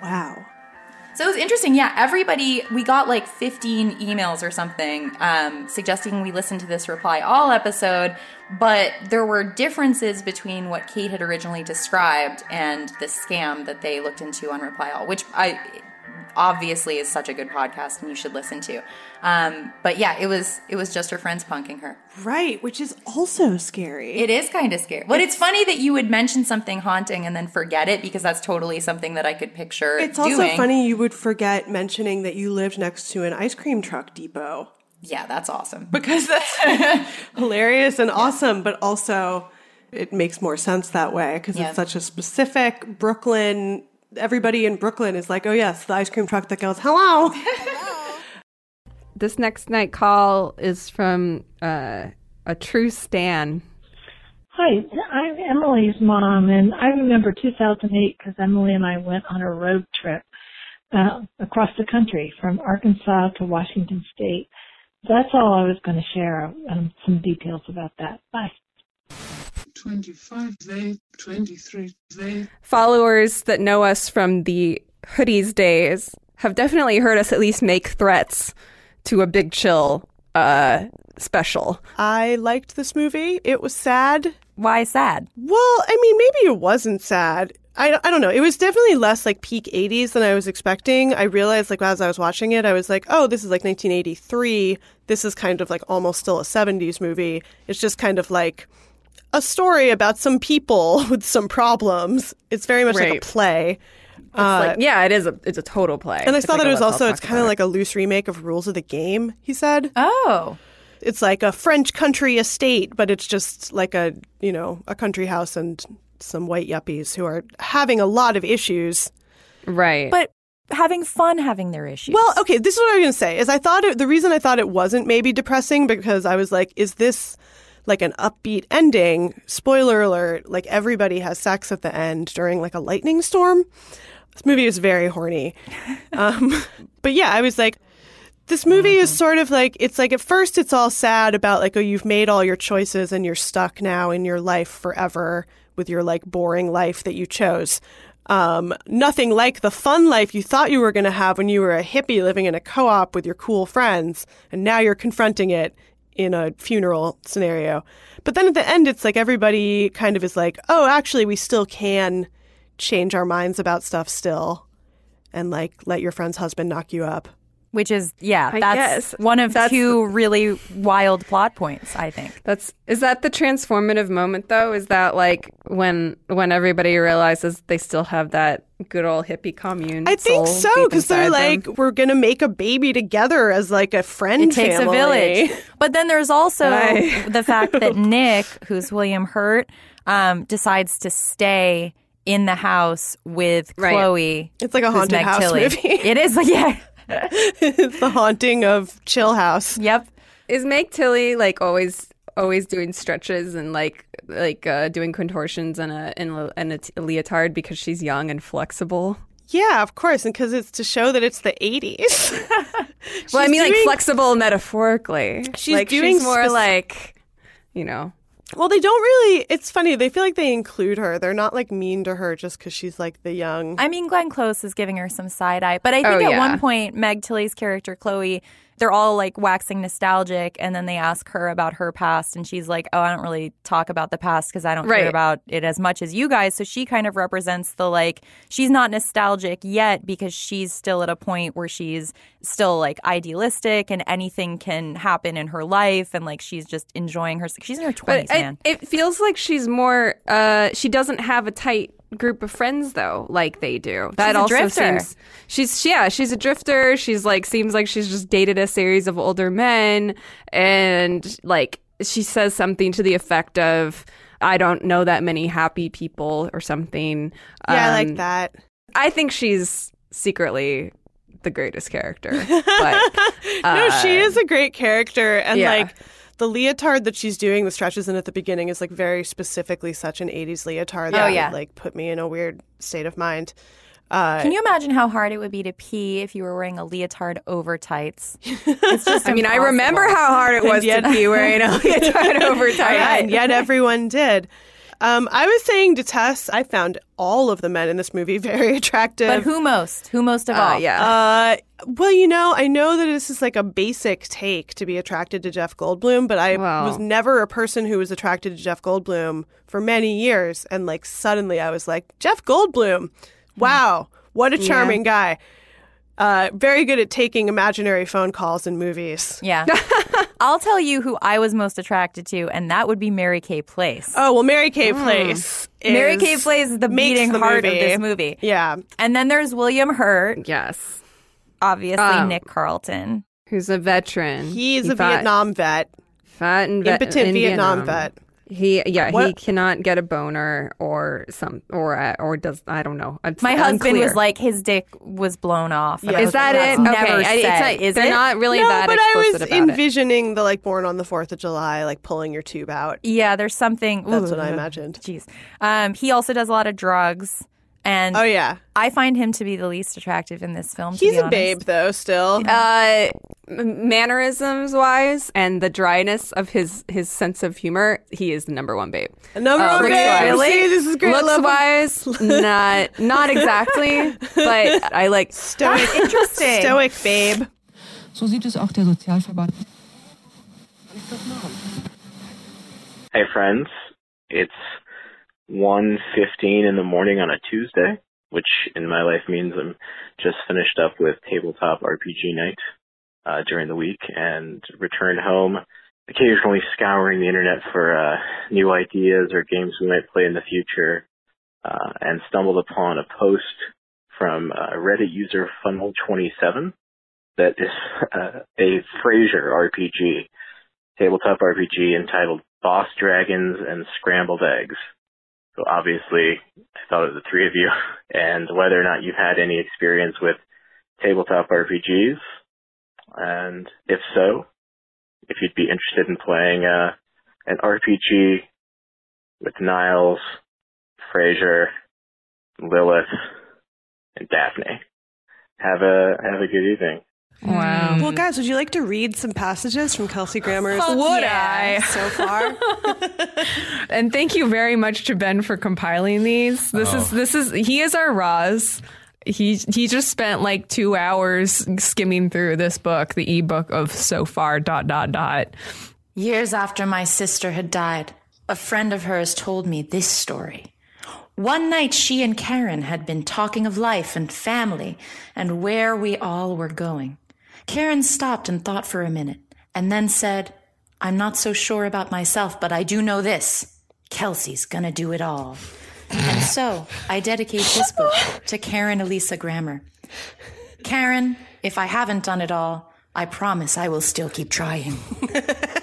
Wow. So it was interesting. Yeah, everybody, we got like 15 emails or something um, suggesting we listen to this Reply All episode, but there were differences between what Kate had originally described and the scam that they looked into on Reply All, which I obviously is such a good podcast and you should listen to. Um, but yeah, it was it was just her friends punking her. Right, which is also scary. It is kind of scary. But it's, funny that you would mention something haunting and then forget it because that's totally something that I could picture It's also funny you would forget mentioning that you lived next to an ice cream truck depot. Yeah, that's awesome. Because that's hilarious and awesome, but also it makes more sense that way because Yeah. it's such a specific Brooklyn. Everybody in Brooklyn is like, oh, yes, the ice cream truck that goes, hello. This next night call is from uh, a true Stan. Hi, I'm Emily's mom, and I remember 2008 because Emily and I went on a road trip uh, across the country from Arkansas to Washington State. That's all I was going to share, um, some details about that. Bye. 25 they, 23 they. Followers that know us from the hoodies days have definitely heard us at least make threats to a Big Chill uh, special. I liked this movie. It was sad. Why sad? Well, I mean, maybe it wasn't sad. I, I don't know. It was definitely less like peak 80s than I was expecting. I realized, like, as I was watching it, I was like, oh, this is like 1983. This is kind of like almost still a 70s movie. It's just kind of like a story about some people with some problems. It's very much like a play. It's like, uh, yeah, it is a it's a total play. And I saw like that a it was also it's kind of like a loose remake of Rules of the Game. He said, "Oh, it's like a French country estate, but it's just like a you know a country house and some white yuppies who are having a lot of issues. Right. But having fun having their issues. Well, okay, this is what I was going to say. Is I thought it, the reason I thought it wasn't maybe depressing because I was like, is this like an upbeat ending? Spoiler alert! Like everybody has sex at the end during like a lightning storm. This movie is very horny. Um, but yeah, I was like, this movie is sort of like it's like at first it's all sad about like oh you've made all your choices and you're stuck now in your life forever with your like boring life that you chose. Um, nothing like the fun life you thought you were going to have when you were a hippie living in a co-op with your cool friends, and now you're confronting it in a funeral scenario. But then at the end, it's like everybody kind of is like, oh, actually, we still can change our minds about stuff still, and like let your friend's husband knock you up. Which is yeah, I that's guess. one of That's- two really wild plot points. I think That's is that the transformative moment though? Is that like when when everybody realizes they still have that good old hippie commune? I think soul so because they're inside like, them? we're gonna make a baby together as like a friend. it takes family. a village. But then there's also Aye. the fact that Nick, who's William Hurt, um, decides to stay in the house with Right. Chloe. It's like a haunted Meg house Tilly. movie. It is like yeah. it's the haunting of Chill House. Yep. Is Meg Tilly like always always doing stretches and like like uh, doing contortions in a in a, in a t- leotard because she's young and flexible? Yeah, of course, and because it's to show that it's the '80s. well, I She's mean, like flexible metaphorically. She's like, doing she's more spec- like, you know, Well, they don't really. It's funny. They feel like they include her. They're not like mean to her just because she's like the young. I mean, Glenn Close is giving her some side eye, but I think Oh, at yeah. one point, Meg Tilly's character Chloe, they're all like waxing nostalgic, and then they ask her about her past, and she's like, "Oh, I don't really talk about the past because I don't Right. care about it as much as you guys." So she kind of represents the like she's not nostalgic yet because she's still at a point where she's still like idealistic, and anything can happen in her life, and like she's just enjoying her. She's in her but twenties, it, man. it feels like she's more. uh She doesn't have a tight group of friends though, like they do. That She's also drifter. seems. She's yeah, she's a drifter. She's like seems like she's just dated a series of older men, and like she says something to the effect of. I don't know that many happy people or something. yeah, I Um, like that. I think she's secretly the greatest character. But no, uh, she is a great character, and yeah. like the leotard that she's doing the stretches in at the beginning is like very specifically such an '80s leotard. Oh, That yeah. like put me in a weird state of mind. Uh, Can you imagine how hard it would be to pee if you were wearing a leotard over tights? It's just I mean, I remember how hard it was yet- to pee wearing a leotard over Yeah, and yet everyone did. Um, I was saying to Tess, I found all of the men in this movie very attractive. But who most? Who most of all? Uh, well, you know, I know that this is like a basic take to be attracted to Jeff Goldblum, but I Wow. was never a person who was attracted to Jeff Goldblum for many years. And like suddenly I was like, Jeff Goldblum, wow, what a Yeah. charming guy. Uh, very good at taking imaginary phone calls in movies. Yeah. I'll tell you who I was most attracted to, and that would be Mary Kay Place. Oh, well, Mary Kay Place. Mary is- Kay Place is the makes beating the heart of this movie. Yeah. And then there's William Hurt. Yes. Obviously, Um, Nick Carlton. who's a veteran. He's He a fought- Vietnam vet. fat and vet- Impotent in Vietnam vet. He yeah he cannot get a boner or some or uh, or does I don't know. It's My husband unclear. was like, his dick was blown off. And I Is was like, that "That's it? Never Okay, I- it's said, not- is they're it? not really no, that but I was explicit about it. envisioning the like born on the Fourth of July, like pulling your tube out. Yeah, there's something. That's what I imagined. Jeez. Um, he also does a lot of drugs, and Oh yeah, I find him to be the least attractive in this film. to he's be a honest. babe though. Still, uh mannerisms wise and the dryness of his his sense of humor he is the number one babe Number Uh, one looks babe. wise- See, this is great. I looks wise not not exactly but i like Stoic, interesting. Stoic babe. So sieht es auch der Sozialverband. Hey friends, it's 1.15 in the morning on a Tuesday, which in my life means I'm just finished up with tabletop RPG night uh, during the week and returned home, occasionally scouring the internet for uh, new ideas or games we might play in the future, uh, and stumbled upon a post from uh, Reddit user Funnel27 that is uh, a Frasier RPG, tabletop RPG entitled Tossed Dragons and Scrambled Eggs. So obviously, I thought of the three of you and whether or not you've had any experience with tabletop RPGs, and if so, if you'd be interested in playing uh, an RPG with Niles, Frasier, Lilith, and Daphne. Have a have a good evening. Wow. Hmm. Well, guys, would you like to read some passages from Kelsey Grammer's? Would I? So far, and thank you very much to Ben for compiling these. This is oh. this is he is our Roz. He he just spent like two hours skimming through this book, the ebook of so far dot dot dot. Years after my sister had died, a friend of hers told me this story. One night, she and Karen had been talking of life and family and where we all were going. Karen stopped and thought for a minute and then said, I'm not so sure about myself, but I do know this. Kelsey's gonna do it all. And so I dedicate this book to Karen Elisa Grammer. Karen, if I haven't done it all, I promise I will still keep trying.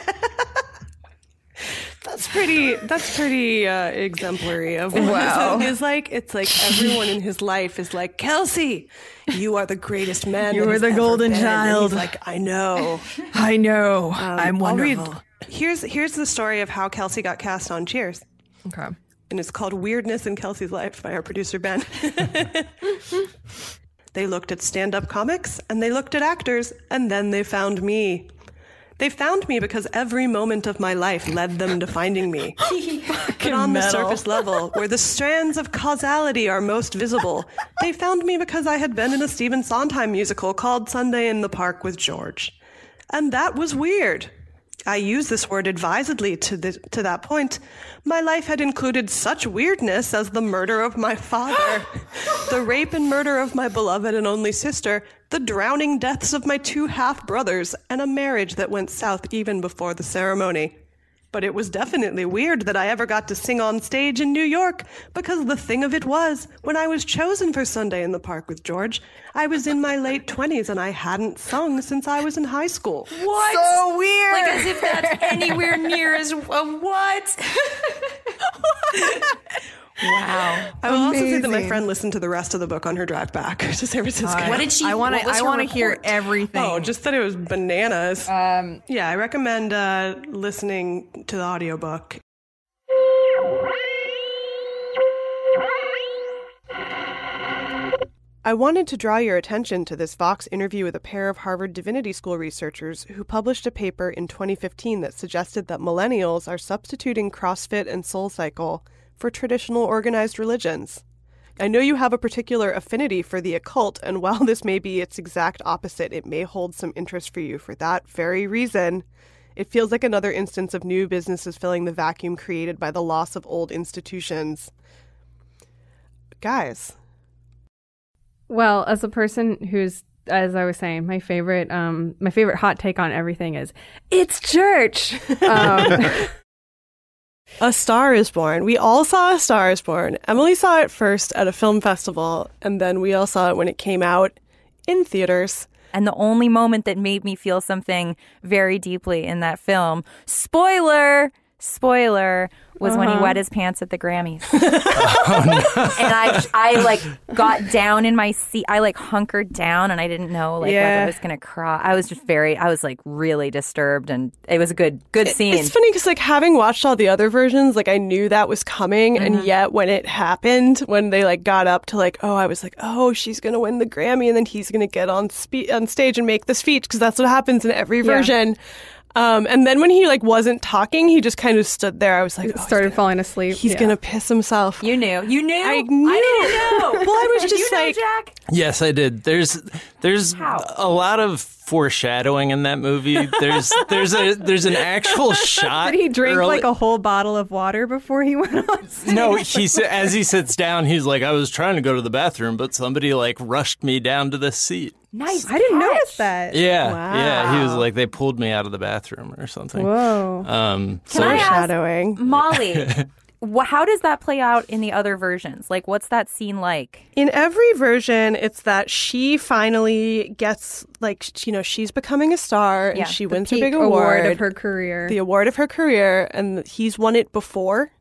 that's pretty. That's pretty uh, exemplary of what Wow. is like. It's like everyone in his life is like Kelsey. You are the greatest man. You are the golden been." Child. he's like, I know. I know. Um, I'm read- wonderful. here's here's the story of how Kelsey got cast on Cheers. Okay. And it's called Weirdness in Kelsey's Life by our producer Ben. they looked at stand up comics and they looked at actors and then they found me. They found me because every moment of my life led them to finding me. but on the metal. surface level, where the strands of causality are most visible, they found me because I had been in a Stephen Sondheim musical called Sunday in the Park with George. And that was weird. I use this word advisedly to, the, to that point. My life had included such weirdness as the murder of my father, the rape and murder of my beloved and only sister, the drowning deaths of my two half brothers, and a marriage that went south even before the ceremony. But it was definitely weird that I ever got to sing on stage in New York, because the thing of it was, when I was chosen for Sunday in the Park with George, I was in my late 20s and I hadn't sung since I was in high school. What? So weird! Like as if that's anywhere near as a what? Wow. I will also say that my friend listened to the rest of the book on her drive back to San Francisco. What did she- I want to. was I want to hear everything. Oh, just that it was bananas. Um, yeah, I recommend uh, listening to the audiobook. I wanted to draw your attention to this Vox interview with a pair of Harvard Divinity School researchers who published a paper in 2015 that suggested that millennials are substituting CrossFit and SoulCycle for traditional organized religions. I know you have a particular affinity for the occult, and while this may be its exact opposite, it may hold some interest for you for that very reason. It feels like another instance of new businesses filling the vacuum created by the loss of old institutions. Guys, Well, as a person who's, as I was saying, my favorite, um, my favorite hot take on everything is it's church. Um, A Star is Born. We all saw A Star is Born. Emily saw it first at a film festival, and then we all saw it when it came out in theaters. And the only moment that made me feel something very deeply in that film, spoiler, spoiler, was when he Uh-huh. wet his pants at the Grammys. and I, I like got down in my seat. I like hunkered down, and I didn't know like whether I was gonna cry. I was just very, I was like really disturbed, and it was a good, good scene. It's funny because, like, having watched all the other versions, like, I knew that was coming, and yet when it happened, when they like got up to like, oh, I was like, oh, she's gonna win the Grammy, and then he's gonna get on spe- on stage and make the speech because that's what happens in every Yeah. Version. Um, and then when he like wasn't talking, he just kind of stood there. I was like, oh, started falling asleep. He's Yeah. gonna piss himself. You knew. You knew. I knew. I didn't know. well, I was just you know, like, Jack? Yes, I did. There's there's a lot of foreshadowing in that movie. There's there's a there's an actual shot. Did he drink early- like a whole bottle of water before he went on stage? No, he sa- as he sits down, he's like, I was trying to go to the bathroom, but somebody like rushed me down to the seat. Nice. I didn't notice that. Yeah, yeah. He was like, they pulled me out of the bathroom or something. Whoa. Um, Can so I ask, Foreshadowing. Molly? how does that play out in the other versions? Like, what's that scene like? In every version, it's that she finally gets like you know she's becoming a star and Yeah, she the wins her big award award of her career. the award of her career, and he's won it before,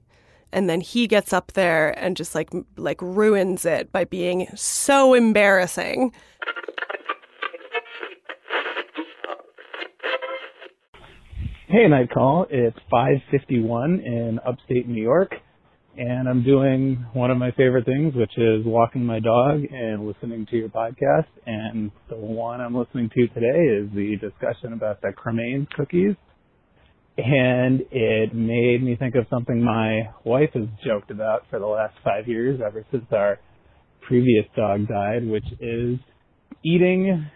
and then he gets up there and just like like ruins it by being so embarrassing. Hey, Night Call. It's 5:51 in upstate New York, and I'm doing one of my favorite things, which is walking my dog and listening to your podcast. And the one I'm listening to today is the discussion about the cremains cookies, and it made me think of something my wife has joked about for the last five years, ever since our previous dog died, which is eating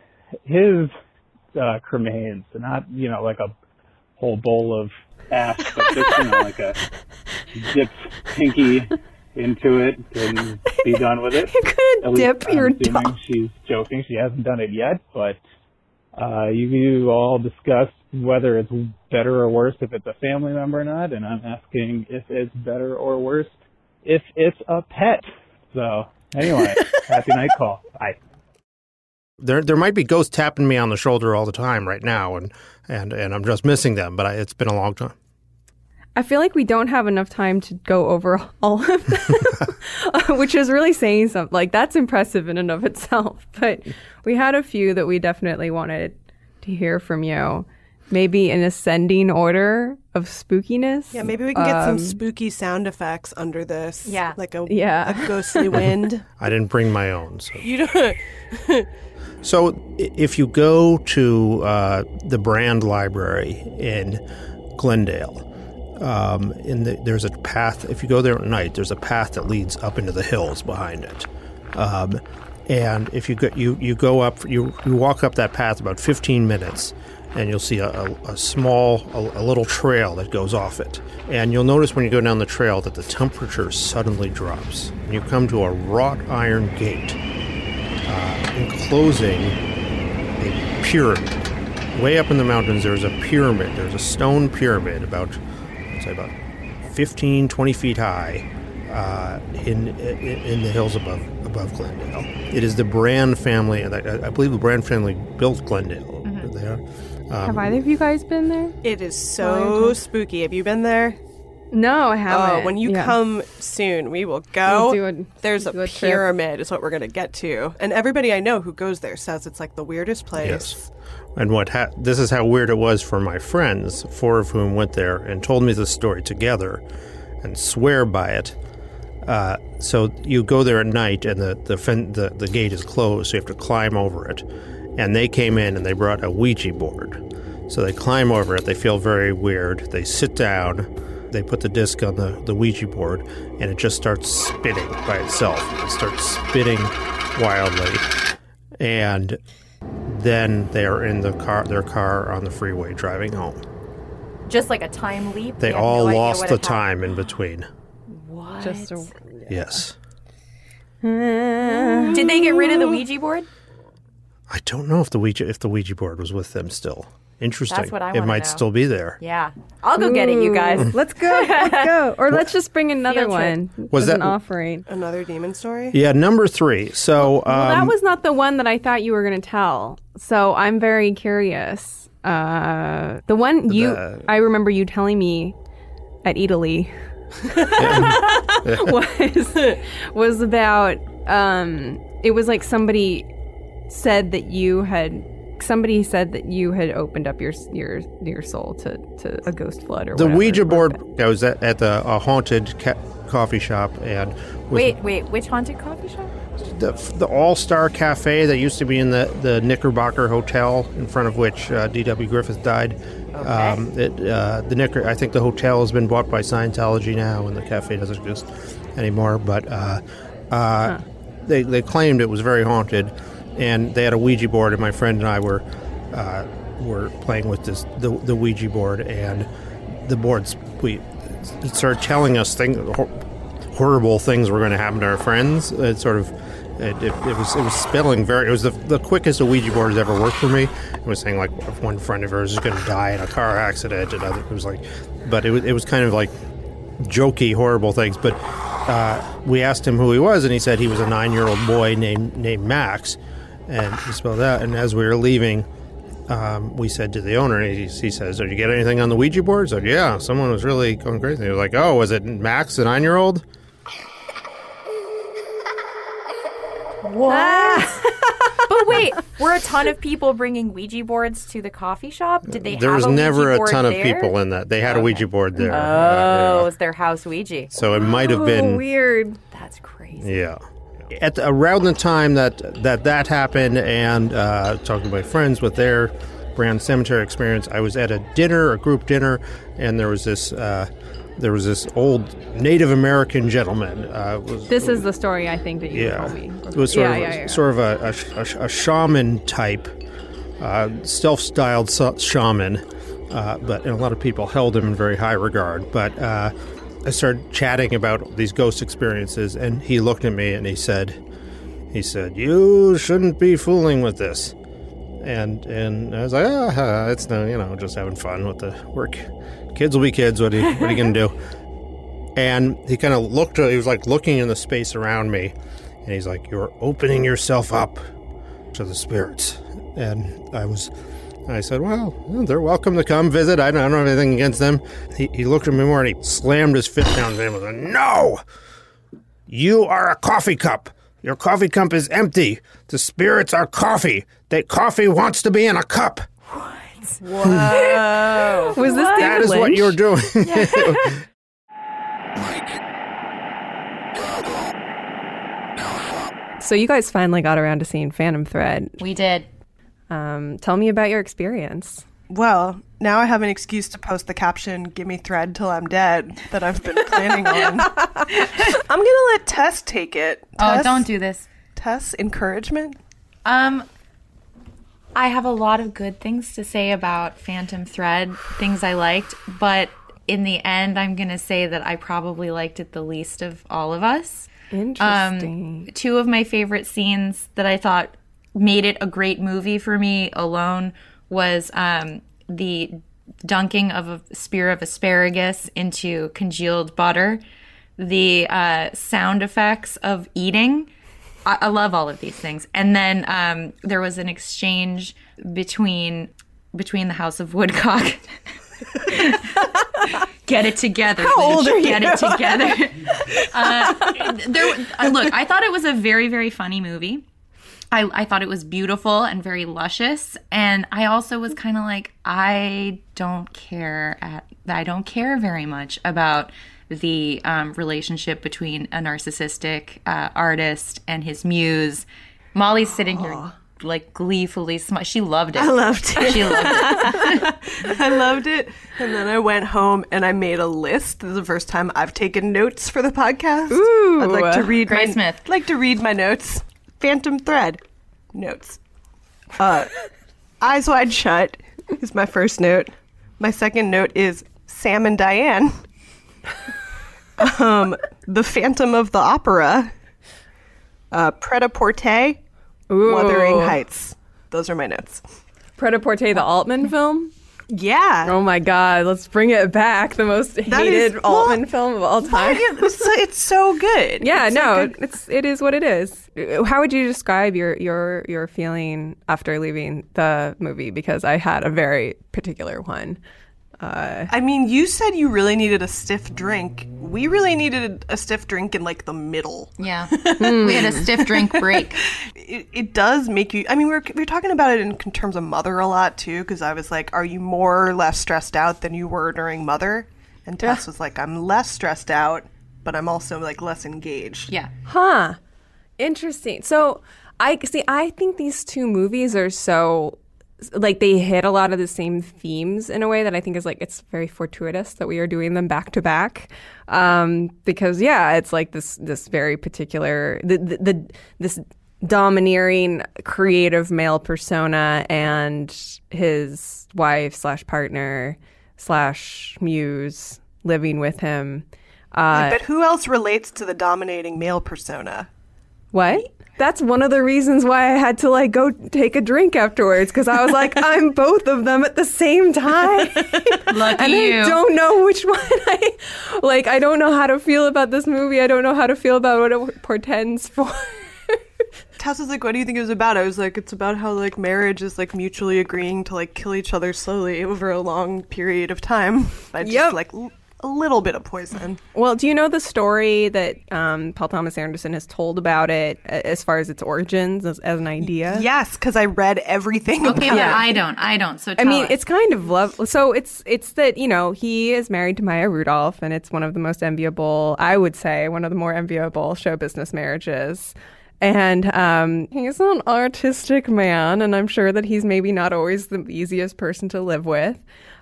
his uh, cremains, not you know like a whole bowl of ash, but just you know like a dip pinky into it and be done with it. You couldn't At least dip I'm assuming dog. She's joking. She hasn't done it yet, but uh, you, you all discussed whether it's better or worse if it's a family member or not, and I'm asking if it's better or worse if it's a pet. So anyway, happy night call. Bye. There there might be ghosts tapping me on the shoulder all the time right now, and and and I'm just missing them. But I, it's been a long time. I feel like we don't have enough time to go over all of them, which is really saying something. Like that's impressive in and of itself. But we had a few that we definitely wanted to hear from you. Maybe in ascending order of spookiness. Yeah, maybe we can get some Um, spooky sound effects under this. Yeah, like a Yeah. a ghostly wind. I didn't bring my own. So, you don't. So if you go to uh, the Brand Library in Glendale, um, in the, there's a path. If you go there at night, there's a path that leads up into the hills behind it. Um, and if you go, you you go up, you you walk up that path about 15 minutes, and you'll see a, a, a small, a, a little trail that goes off it. And you'll notice when you go down the trail that the temperature suddenly drops. And you come to a wrought iron gate uh, enclosing a pyramid. Way up in the mountains, there's a pyramid. There's a stone pyramid about, let's say, about 15, 20 feet high uh, in, in in the hills above above Glendale. It is the Brand family, and I, I believe the Brand family built Glendale. There. Um, have either of you guys been there? It is so spooky. Have you been there? No, I haven't. Oh, when you Yeah. come soon, we will go. We'll do a- There's a do a trip. pyramid, is what we're going to get to. And everybody I know who goes there says it's like the weirdest place. Yes. And what ha- this is how weird it was for my friends, four of whom went there and told me this story together, and swear by it. Uh, so you go there at night, and the the, fen- the the gate is closed, so you have to climb over it. And they came in and they brought a Ouija board. So they climb over it. They feel very weird. They sit down. They put the disc on the, the Ouija board, and it just starts spinning by itself. It starts spinning wildly, and then they are in the car, their car on the freeway driving home. Just like a time leap. They We have all no lost the happened. time in between. What? Just a, Yes. Did they get rid of the Ouija board? I don't know if the Ouija if the Ouija board was with them still. Interesting. That's what I it might know. still be there. Yeah. I'll go get it, you guys. Let's go. Let's go. Or let's just bring another Field trip. one. Was as that- an offering? Another demon story? Yeah, number three. So um, well, that was not the one that I thought you were going to tell. So I'm very curious. Uh, the one you, The- I remember you telling me at Italy was was about. Um, it was like somebody said that you had. Somebody said that you had opened up your your your soul to, to a ghost flood or the whatever. Ouija board. I was at, at the a haunted ca- coffee shop and was Wait, wait, which haunted coffee shop? the, the All Star Cafe that used to be in the, the Knickerbocker Hotel, in front of which uh, D.W. Griffith died. Um, it, uh, the Knicker, I think the hotel has been bought by Scientology now, and the cafe doesn't exist anymore. But uh, uh, they they claimed it was very haunted, and they had a Ouija board, and my friend and I were uh, were playing with this the, the Ouija board, and the boards we it started telling us things horrible things were going to happen to our friends. It sort of it, it, it was it was spelling very. It was the, the quickest a Ouija board has ever worked for me. It was saying like one friend of hers is going to die in a car accident, and other, it was like, but it was it was kind of like jokey, horrible things. But uh, we asked him who he was, and he said he was a nine year old boy named named Max, and he spelled out. And as we were leaving. Um, we said to the owner, and he, he says, "Did you get anything on the Ouija board?" I said, "Yeah, someone was really going crazy." He was like, "Oh, was it Max, the nine-year-old?" What? but wait, were a ton of people bringing Ouija boards to the coffee shop? Did they? there have was a never Ouija a board ton of there? people in that. They had a Ouija board there. Oh, Uh, it was their house Ouija. So it might have been- weird. That's crazy. yeah. At the, around the time that that that happened, and uh, talking to my friends with their Brand Cemetery experience, I was at a dinner, a group dinner, and there was this uh, there was this old Native American gentleman. Uh, was, This is the story I think that you yeah, told me. it was sort yeah, of yeah, yeah. sort of a, a, a, a shaman type, uh, self-styled shaman, uh, but and a lot of people held him in very high regard. But uh, I started chatting about these ghost experiences, and he looked at me and he said, "He said you shouldn't be fooling with this." And and I was like, ah, it's no, you know, just having fun with the work. Kids will be kids. What are you, what are you gonna do? And he kind of looked. He was like looking in the space around me, and he's like, "You're opening yourself up to the spirits." And I was, I said, "Well, they're welcome to come visit. I don't, I don't have anything against them." He, he looked at me more and he slammed his fist down to him and said, "No, you are a coffee cup. Your coffee cup is empty. The spirits are coffee. That coffee wants to be in a cup." What? Whoa. Was this David That is what you're doing. So you guys finally got around to seeing Phantom Thread. We did. Um, tell me about your experience. Well, now I have an excuse to post the caption, Give me thread till I'm dead, that I've been planning on. I'm going to let Tess take it. Oh, Tess- don't do this. Tess, encouragement? Um, I have a lot of good things to say about Phantom Thread, things I liked, but in the end, I'm going to say that I probably liked it the least of all of us. Interesting. Um, two of my favorite scenes that I thought made it a great movie for me alone was um, the dunking of a spear of asparagus into congealed butter, the uh, sound effects of eating. I, I love all of these things. And then um, there was an exchange between between the House of Woodcock. Get it together. How old are Get you? it together. uh, there, uh, look, I thought it was a very, very funny movie. I, I thought it was beautiful and very luscious, and I also was kind of like, I don't care at I don't care very much about the um, relationship between a narcissistic uh, artist and his muse. Molly's sitting here like gleefully smi- She loved it. I loved it. She loved it. I loved it. And then I went home and I made a list. This is the first time I've taken notes for the podcast. Ooh. I'd like to read Gray my Smith. like to read my notes. Phantom thread. Notes. Uh Eyes Wide Shut is my first note. My second note is Sam and Diane. um The Phantom of the Opera. Uh Pret-a-Porter. Ooh. Wuthering Heights. Those are my notes. Pret-a-Porter, the Altman film. Yeah. Oh my God! Let's bring it back. The most That hated is- Altman well, film of all time. it's, so, it's so good. Yeah, It's so no, good. it's it is what it is. How would you describe your your your feeling after leaving the movie? Because I had a very particular one. Uh, I mean, you said you really needed a stiff drink. We really needed a stiff drink in like the middle. Yeah. we had a stiff drink break. It, it does make you. I mean, we were, we were talking about it in terms of Mother a lot too, because I was like, "Are you more or less stressed out than you were during Mother?" And Tess was like, "I'm less stressed out, but I'm also like less engaged." Yeah. Huh. Interesting. So I see. I think these two movies are so like they hit a lot of the same themes in a way that I think is like it's very fortuitous that we are doing them back to back. Um, because yeah, it's like this this very particular the the, the this domineering creative male persona and his wife slash partner slash muse living with him. Uh, but who else relates to the dominating male persona? what? That's one of the reasons why I had to like go take a drink afterwards because I was like, I'm both of them at the same time. Lucky and you. I don't know which one I like. I don't know how to feel about this movie. I don't know how to feel about what it portends for. Tess was like, "What do you think it was about?" I was like, "It's about how like marriage is like mutually agreeing to like kill each other slowly over a long period of time by just Yep. like l- a little bit of poison." Well, do you know the story that um, Paul Thomas Anderson has told about it as far as its origins as, as an idea? Yes, because I read everything. Okay, about but it. I don't. I don't. So I mean, us. it's kind of love. So it's it's that you know he is married to Maya Rudolph, and it's one of the most enviable, I would say, one of the more enviable show business marriages. And um, he's an artistic man, and I'm sure that he's maybe not always the easiest person to live with.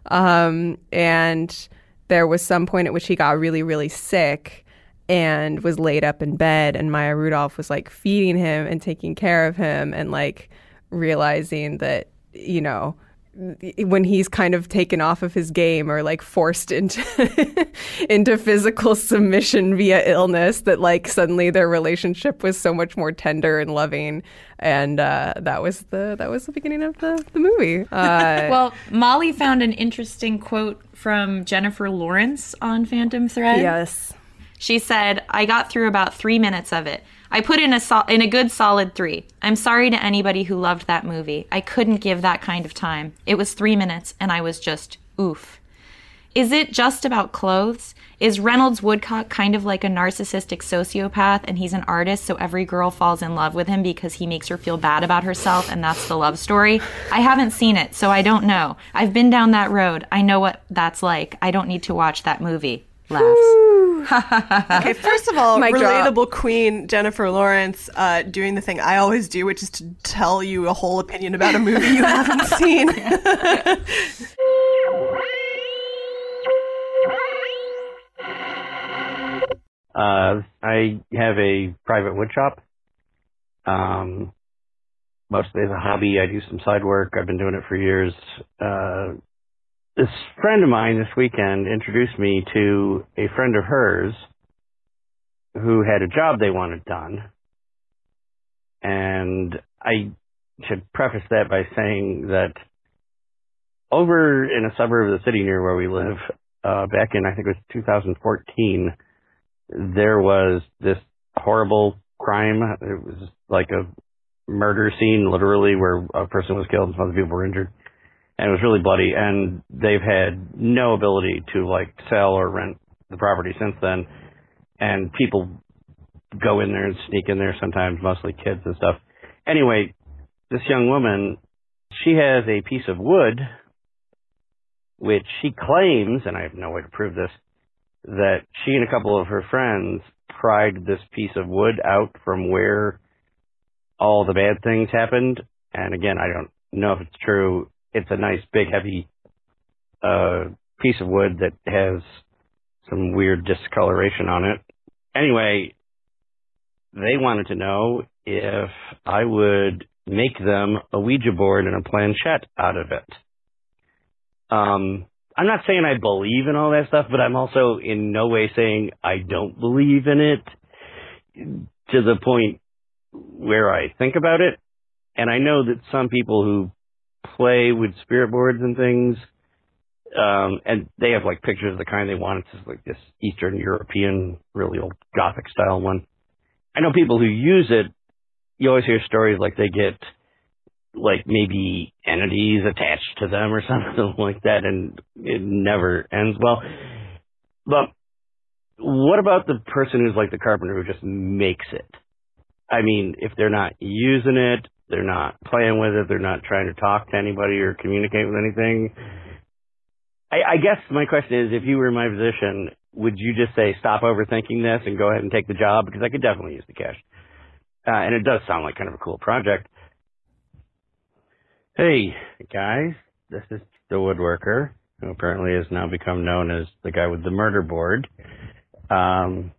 Um, and there was some point at which he got really, really sick and was laid up in bed, and Maya Rudolph was like feeding him and taking care of him, and like realizing that you know when he's kind of taken off of his game or like forced into into physical submission via illness that like suddenly their relationship was so much more tender and loving. And uh, that was the that was the beginning of the, the movie. Uh, well, Molly found an interesting quote from Jennifer Lawrence on Phantom Thread. yes She said, "I got through about three minutes of it. I put in a sol- in a good solid three. I'm sorry to anybody who loved that movie. I couldn't give that kind of time. It was three minutes, and I was just oof. Is it just about clothes? Is Reynolds Woodcock kind of like a narcissistic sociopath, and he's an artist, so every girl falls in love with him because he makes her feel bad about herself, and that's the love story? I haven't seen it, so I don't know. I've been down that road. I know what that's like. I don't need to watch that movie." Laughs. okay, first of all, Mic drop. relatable queen Jennifer Lawrence uh, doing the thing I always do, which is to tell you a whole opinion about a movie you haven't seen. Uh, I have a private wood shop. Um, mostly as a hobby. I do some side work. I've been doing it for years. Uh, this friend of mine this weekend introduced me to a friend of hers who had a job they wanted done. And I should preface that by saying that over in a suburb of the city near where we live, uh, back in, I think it was 2014, there was this horrible crime. It was like a murder scene, literally, where a person was killed and some other people were injured. And it was really bloody. And they've had no ability to like sell or rent the property since then. And people go in there and sneak in there sometimes, mostly kids and stuff. Anyway, this young woman, she has a piece of wood which she claims, and I have no way to prove this, that she and a couple of her friends pried this piece of wood out from where all the bad things happened. And again, I don't know if it's true. It's a nice, big, heavy uh, piece of wood that has some weird discoloration on it. Anyway, they wanted to know if I would make them a Ouija board and a planchette out of it. Um, I'm not saying I believe in all that stuff, but I'm also in no way saying I don't believe in it to the point where I think about it. And I know that some people who play with spirit boards and things. Um, and they have like pictures of the kind they want. It's just like this Eastern European, really old Gothic style one. I know people who use it. You always hear stories like they get like maybe entities attached to them or something like that, and it never ends well. But what about the person who's like the carpenter who just makes it? I mean, if they're not using it, they're not playing with it, they're not trying to talk to anybody or communicate with anything. I, I guess my question is, if you were in my position, would you just say stop overthinking this and go ahead and take the job? Because I could definitely use the cash, uh, and it does sound like kind of a cool project. Hey guys, this is the woodworker who apparently has now become known as the guy with the murder board. Um,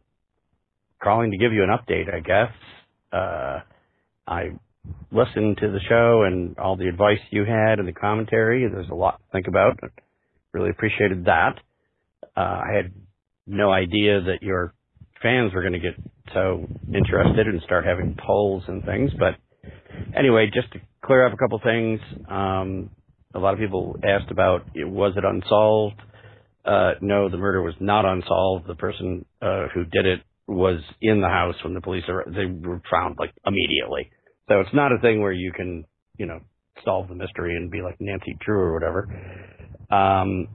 calling to give you an update, I guess. Uh, I listened to the show and all the advice you had and the commentary. There's a lot to think about. Really appreciated that. Uh, I had no idea that your fans were going to get so interested and start having polls and things. But anyway, just to clear up a couple things, um, a lot of people asked about was it unsolved? Uh, no, the murder was not unsolved. The person uh, who did it was in the house when the police they were found like immediately. So it's not a thing where you can you know solve the mystery and be like Nancy Drew or whatever. Um,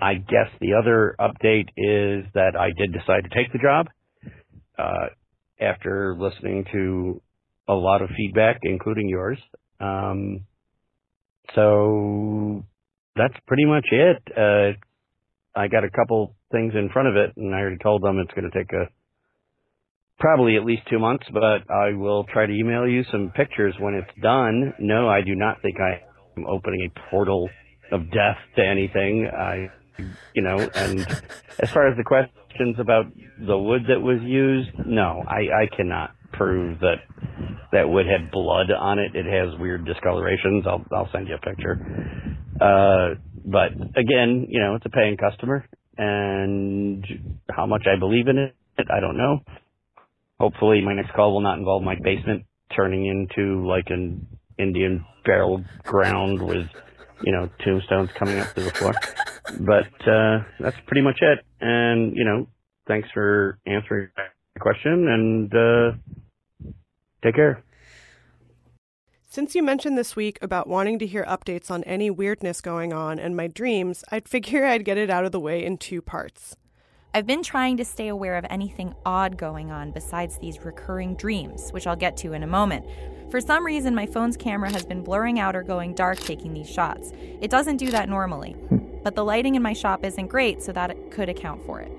I guess the other update is that I did decide to take the job uh, after listening to a lot of feedback, including yours. Um, so that's pretty much it. Uh, I got a couple things in front of it, and I already told them it's going to take a probably at least two months, but I will try to email you some pictures when it's done. No, I do not think I am opening a portal of death to anything. I, you know, and as far as the questions about the wood that was used, no, I, I cannot prove that that would have blood on it. It has weird discolorations. I'll I'll send you a picture. Uh, but again, you know, it's a paying customer, and how much I believe in it, I don't know. Hopefully, my next call will not involve my basement turning into like an Indian burial ground with, you know, tombstones coming up to the floor. But uh, that's pretty much it. And you know, thanks for answering my question, and uh, take care. Since you mentioned this week about wanting to hear updates on any weirdness going on and my dreams, I'd figure I'd get it out of the way in two parts. I've been trying to stay aware of anything odd going on besides these recurring dreams, which I'll get to in a moment. For some reason, my phone's camera has been blurring out or going dark taking these shots. It doesn't do that normally, hmm. but the lighting in my shop isn't great, so that could account for it.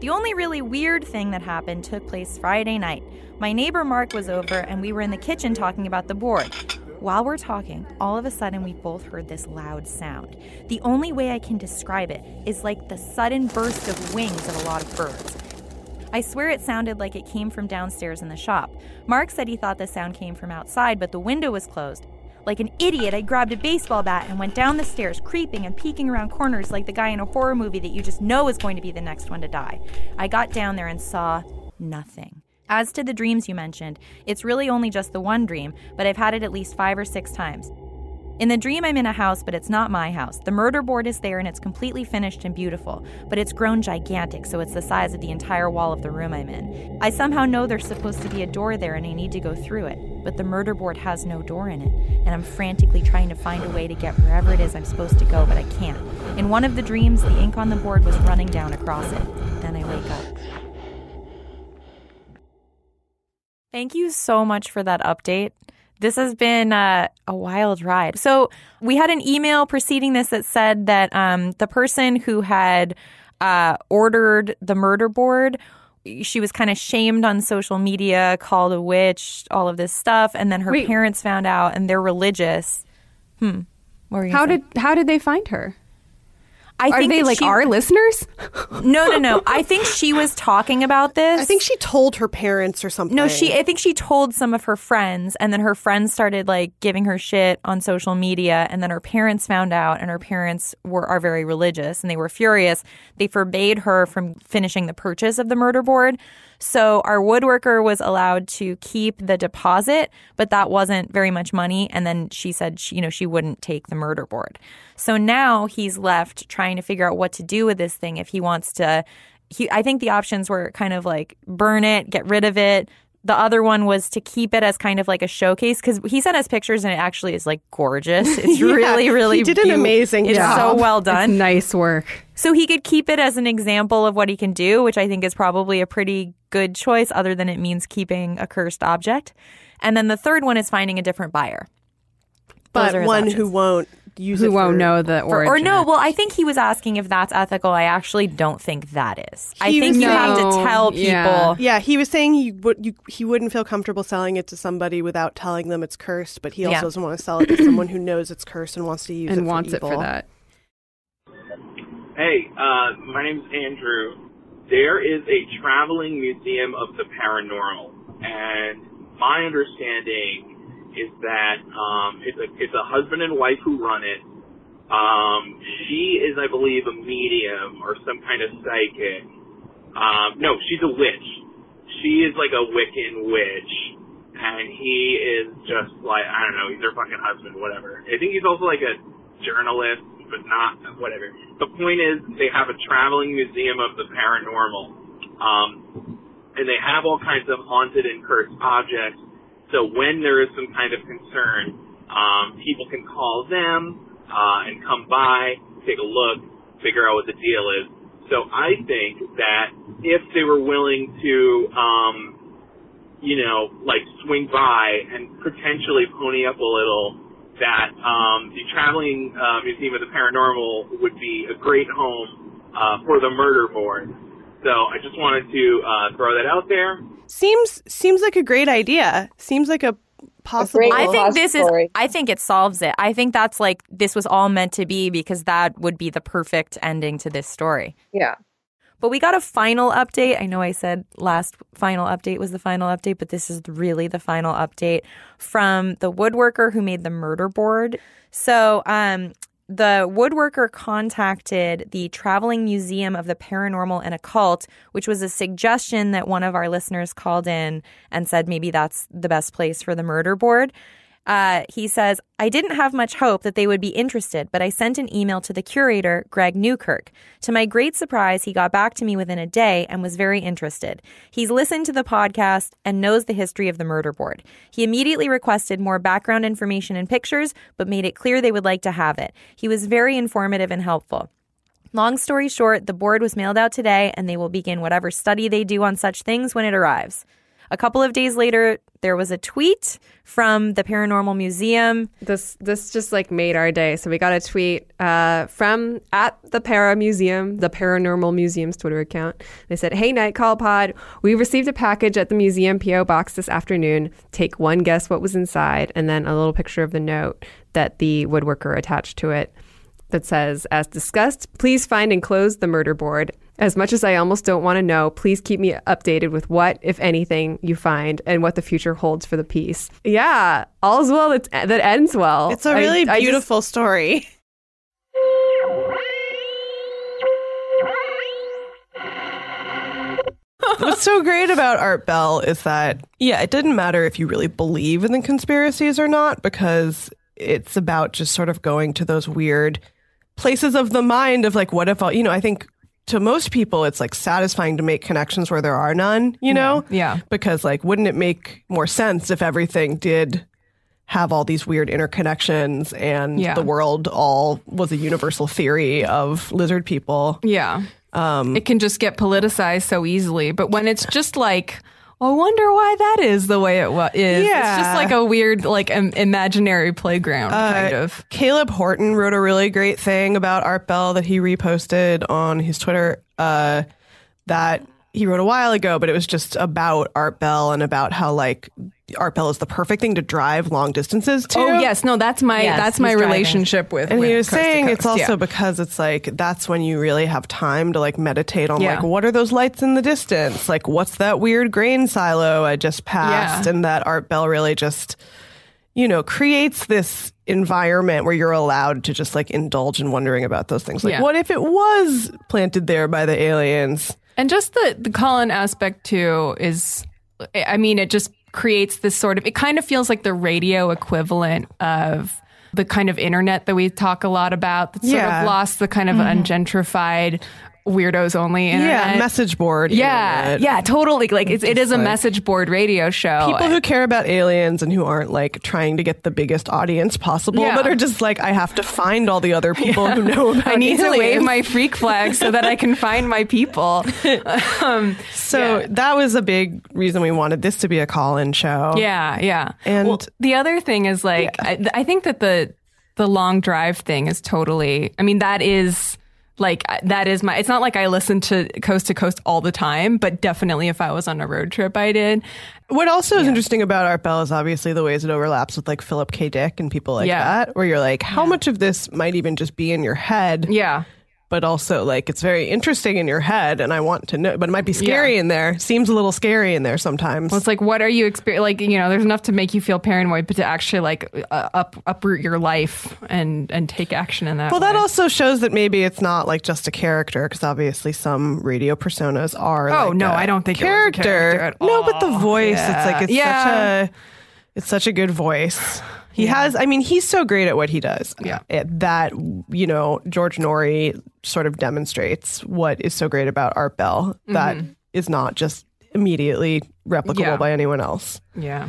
The only really weird thing that happened took place Friday night. My neighbor Mark was over, and we were in the kitchen talking about the board. While we're talking, all of a sudden we both heard this loud sound. The only way I can describe it is like the sudden burst of wings of a lot of birds. I swear it sounded like it came from downstairs in the shop. Mark said he thought the sound came from outside, but the window was closed. Like an idiot, I grabbed a baseball bat and went down the stairs, creeping and peeking around corners like the guy in a horror movie that you just know is going to be the next one to die. I got down there and saw nothing. As to the dreams you mentioned, it's really only just the one dream, but I've had it at least five or six times. In the dream, I'm in a house, but it's not my house. The murder board is there and it's completely finished and beautiful, but it's grown gigantic, so it's the size of the entire wall of the room I'm in. I somehow know there's supposed to be a door there and I need to go through it, but the murder board has no door in it, and I'm frantically trying to find a way to get wherever it is I'm supposed to go, but I can't. In one of the dreams, the ink on the board was running down across it. Then I wake up. Thank you so much for that update. This has been uh, a wild ride. So, we had an email preceding this that said that um, the person who had uh, ordered the murder board, she was kind of shamed on social media, called a witch, all of this stuff, and then her Wait. parents found out, and they're religious. Hmm. What were you How did how did they find her? I Are think they like she- our listeners? No, no, no. I think she was talking about this. I think she told her parents or something. No, she. I think she told some of her friends, and then her friends started like giving her shit on social media, and then her parents found out, and her parents were are very religious, and they were furious. They forbade her from finishing the purchase of the murder board. So our woodworker was allowed to keep the deposit, but that wasn't very much money. And then she said, she, you know, she wouldn't take the murder board. So now he's left trying to figure out what to do with this thing if he wants to he I think the options were kind of like burn it, get rid of it. The other one was to keep it as kind of like a showcase because he sent us pictures and it actually is like gorgeous. It's Yeah, really, really he did an beau- amazing It's job. so well done. It's nice work. So he could keep it as an example of what he can do, which I think is probably a pretty good choice, other than it means keeping a cursed object. And then the third one is finding a different buyer. But one options. who won't use Who it won't for- know the For- origin. or no, well, I think he was asking if that's ethical. I actually don't think that is. I think was you have to tell people. Yeah. Yeah, he was saying he would you, he wouldn't feel comfortable selling it to somebody without telling them it's cursed, but he also Yeah. doesn't want to sell it to someone who knows it's cursed and wants to use it and for wants it for evil. that. Hey, uh, my name's Andrew. There is a traveling museum of the paranormal, and my understanding is that um, it's a it's a husband and wife who run it. Um, she is, I believe, a medium or some kind of psychic. Um, no, she's a witch. She is like a Wiccan witch, and he is just like I don't know. He's her fucking husband, whatever. I think he's also like a journalist, but not whatever. The point is, they have a traveling museum of the paranormal, um, and they have all kinds of haunted and cursed objects. So when there is some kind of concern, um, people can call them uh, and come by, take a look, figure out what the deal is. So I think that if they were willing to, um, you know, like swing by and potentially pony up a little, that um, the traveling uh, museum of the paranormal would be a great home uh, for the murder board. So I just wanted to uh, throw that out there. Seems seems like a great idea. Seems like a possible. I think this is. I think it solves it. I think that's like this was all meant to be because that would be the perfect ending to this story. Yeah. But we got a final update. I know I said last final update was the final update, but this is really the final update from the woodworker who made the murder board. So, um, the woodworker contacted the Traveling Museum of the Paranormal and Occult, which was a suggestion that one of our listeners called in and said maybe that's the best place for the murder board. Uh, he says, I didn't have much hope that they would be interested, but I sent an email to the curator, Greg Newkirk. To my great surprise, he got back to me within a day and was very interested. He's listened to the podcast and knows the history of the murder board. He immediately requested more background information and pictures, but made it clear they would like to have it. He was very informative and helpful. Long story short, the board was mailed out today, and they will begin whatever study they do on such things when it arrives. A couple of days later, there was a tweet from the Paranormal Museum. This this just like made our day. So we got a tweet uh, from at the Para Museum, the Paranormal Museum's Twitter account. They said, "Hey, Night Call Pod, we received a package at the museum PO box this afternoon. Take one guess what was inside, and then a little picture of the note that the woodworker attached to it." That says, as discussed, please find and close the murder board. As much as I almost don't want to know, please keep me updated with what, if anything, you find and what the future holds for the piece. Yeah, all's well that, that ends well. It's a really I just- beautiful story. What's so great about Art Bell is that, yeah, it didn't matter if you really believe in the conspiracies or not, because it's about just sort of going to those weird places of the mind of like, what if, all, you know, I think to most people, it's like satisfying to make connections where there are none, you know? Yeah. Because, like, wouldn't it make more sense if everything did have all these weird interconnections and Yeah. the world all was a universal theory of lizard people? Yeah. Um, it can just get politicized so easily. But when it's just like, I wonder why that is the way it wa- is. It's just like a weird, like, im- imaginary playground, kind Uh, of. Caleb Horton wrote a really great thing about Art Bell that he reposted on his Twitter. Uh, that he wrote a while ago, but it was just about Art Bell and about how like Art Bell is the perfect thing to drive long distances to. Oh yes, no, that's my Yes, that's my he's driving. relationship with. And with he was Coast to saying it's also yeah. because it's like that's when you really have time to like meditate on Yeah. like what are those lights in the distance? Like what's that weird grain silo I just passed? Yeah. And that Art Bell really just you know creates this environment where you're allowed to just like indulge in wondering about those things. Like Yeah. what if it was planted there by the aliens? And just the the Colin aspect too is, I mean, it just creates this sort of. It kind of feels like the radio equivalent of the kind of internet that we talk a lot about. That sort Yeah. of lost the kind of mm-hmm. ungentrified weirdos only internet. Yeah, message board. Yeah, internet. yeah, totally. Like it's, it is a like- message board radio show. People who care about aliens and who aren't like trying to get the biggest audience possible, Yeah. but are just like, I have to find all the other people who know about I need to wave my freak flag so that I can find my people. Um, So that was a big reason we wanted this to be a call-in show. Yeah, yeah. And Well, the other thing is like I, I think that the the long drive thing is totally. I mean, that is like that is my. It's not like I listen to coast to coast all the time, but definitely if I was on a road trip, I did. What also is interesting about Art Bell is obviously the ways it overlaps with like Philip K. Dick and people like Yeah. that, where you're like, how much of this might even just be in your head? Yeah. But also, like, it's very interesting in your head, and I want to know, but it might be scary in there. Seems a little scary in there sometimes. Well, it's like, what are you experiencing? Like, you know, there's enough to make you feel paranoid, but to actually like uh, up uproot your life and and take action in that. Well, that also shows that maybe it's not like just a character, because obviously some radio personas are. Oh, like no, I don't think it was a character. character no, but the voice, Yeah. it's like it's Yeah. such a, it's such a good voice. He has. I mean, he's so great at what he does. Yeah. It- that you know, George Noory sort of demonstrates what is so great about Art Bell that Mhm. is not just immediately replicable Yeah. by anyone else. Yeah.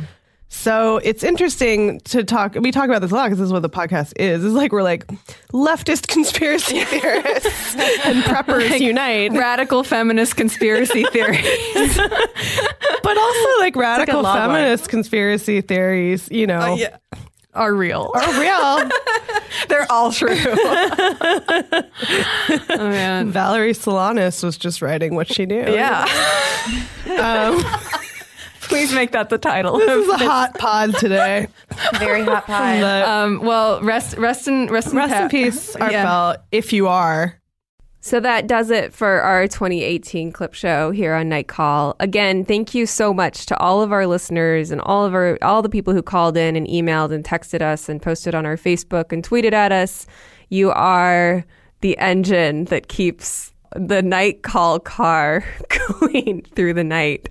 So it's interesting to talk. We talk about this a lot because this is what the podcast is. It's like we're like leftist conspiracy theorists and preppers Like unite, radical feminist conspiracy theories. but also like radical line. feminist conspiracy theories. You know, are real. are real. They're all true. oh man. Valerie Solanas was just writing what she knew. Yeah. Um, Please make that the title. this of is a hot pod today. Very hot pod. But Um, well, rest, rest in, rest in, rest in pa- peace, Art Yeah. Bell, if you are. So that does it for our 2018 clip show here on Night Call. Again, thank you so much to all of our listeners and all of our all the people who called in and emailed and texted us and posted on our Facebook and tweeted at us. You are the engine that keeps the night call car going through the night.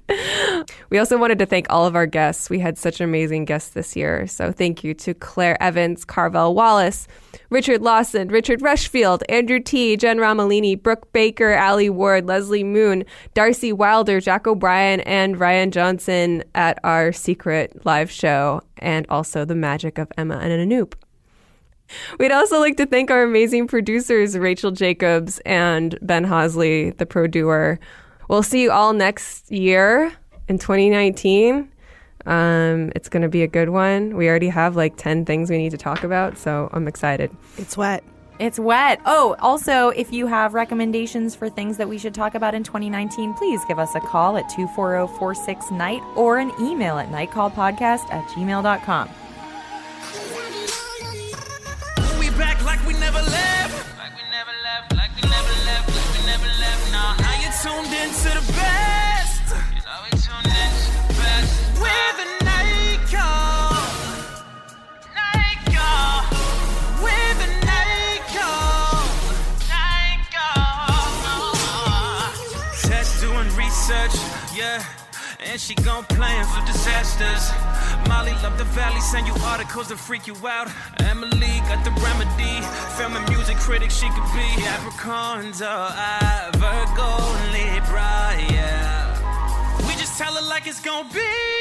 We also wanted to thank all of our guests. We had such amazing guests this year. So thank you to Claire Evans, Carvell Wallace, Richard Lawson, Richard Rushfield, Andrew Ti, Jen Romolini, Brooke Baker, Allie Ward, Leslie Moon, Darcy Wilder, Jack O'Brien, and Ryan Johnson at our secret live show, and also the magic of Emma and Anoop. We'd also like to thank our amazing producers, Rachel Jacobs and Ben Hosley, the pro doer. We'll see you all next year in 2019. Um, it's going to be a good one. We already have like 10 things we need to talk about, so I'm excited. It's wet. It's wet. Oh, also, if you have recommendations for things that we should talk about in 2019, please give us a call at 240 46 Night or an email at nightcallpodcast at gmail.com. yeah. And she gon' plan for disasters. Molly love the valley, send you articles to freak you out. Emily got the remedy. Film and music critic, she could be. Capricorns, oh, I, Virgo, Libra, yeah. We just tell her like it's gon' be.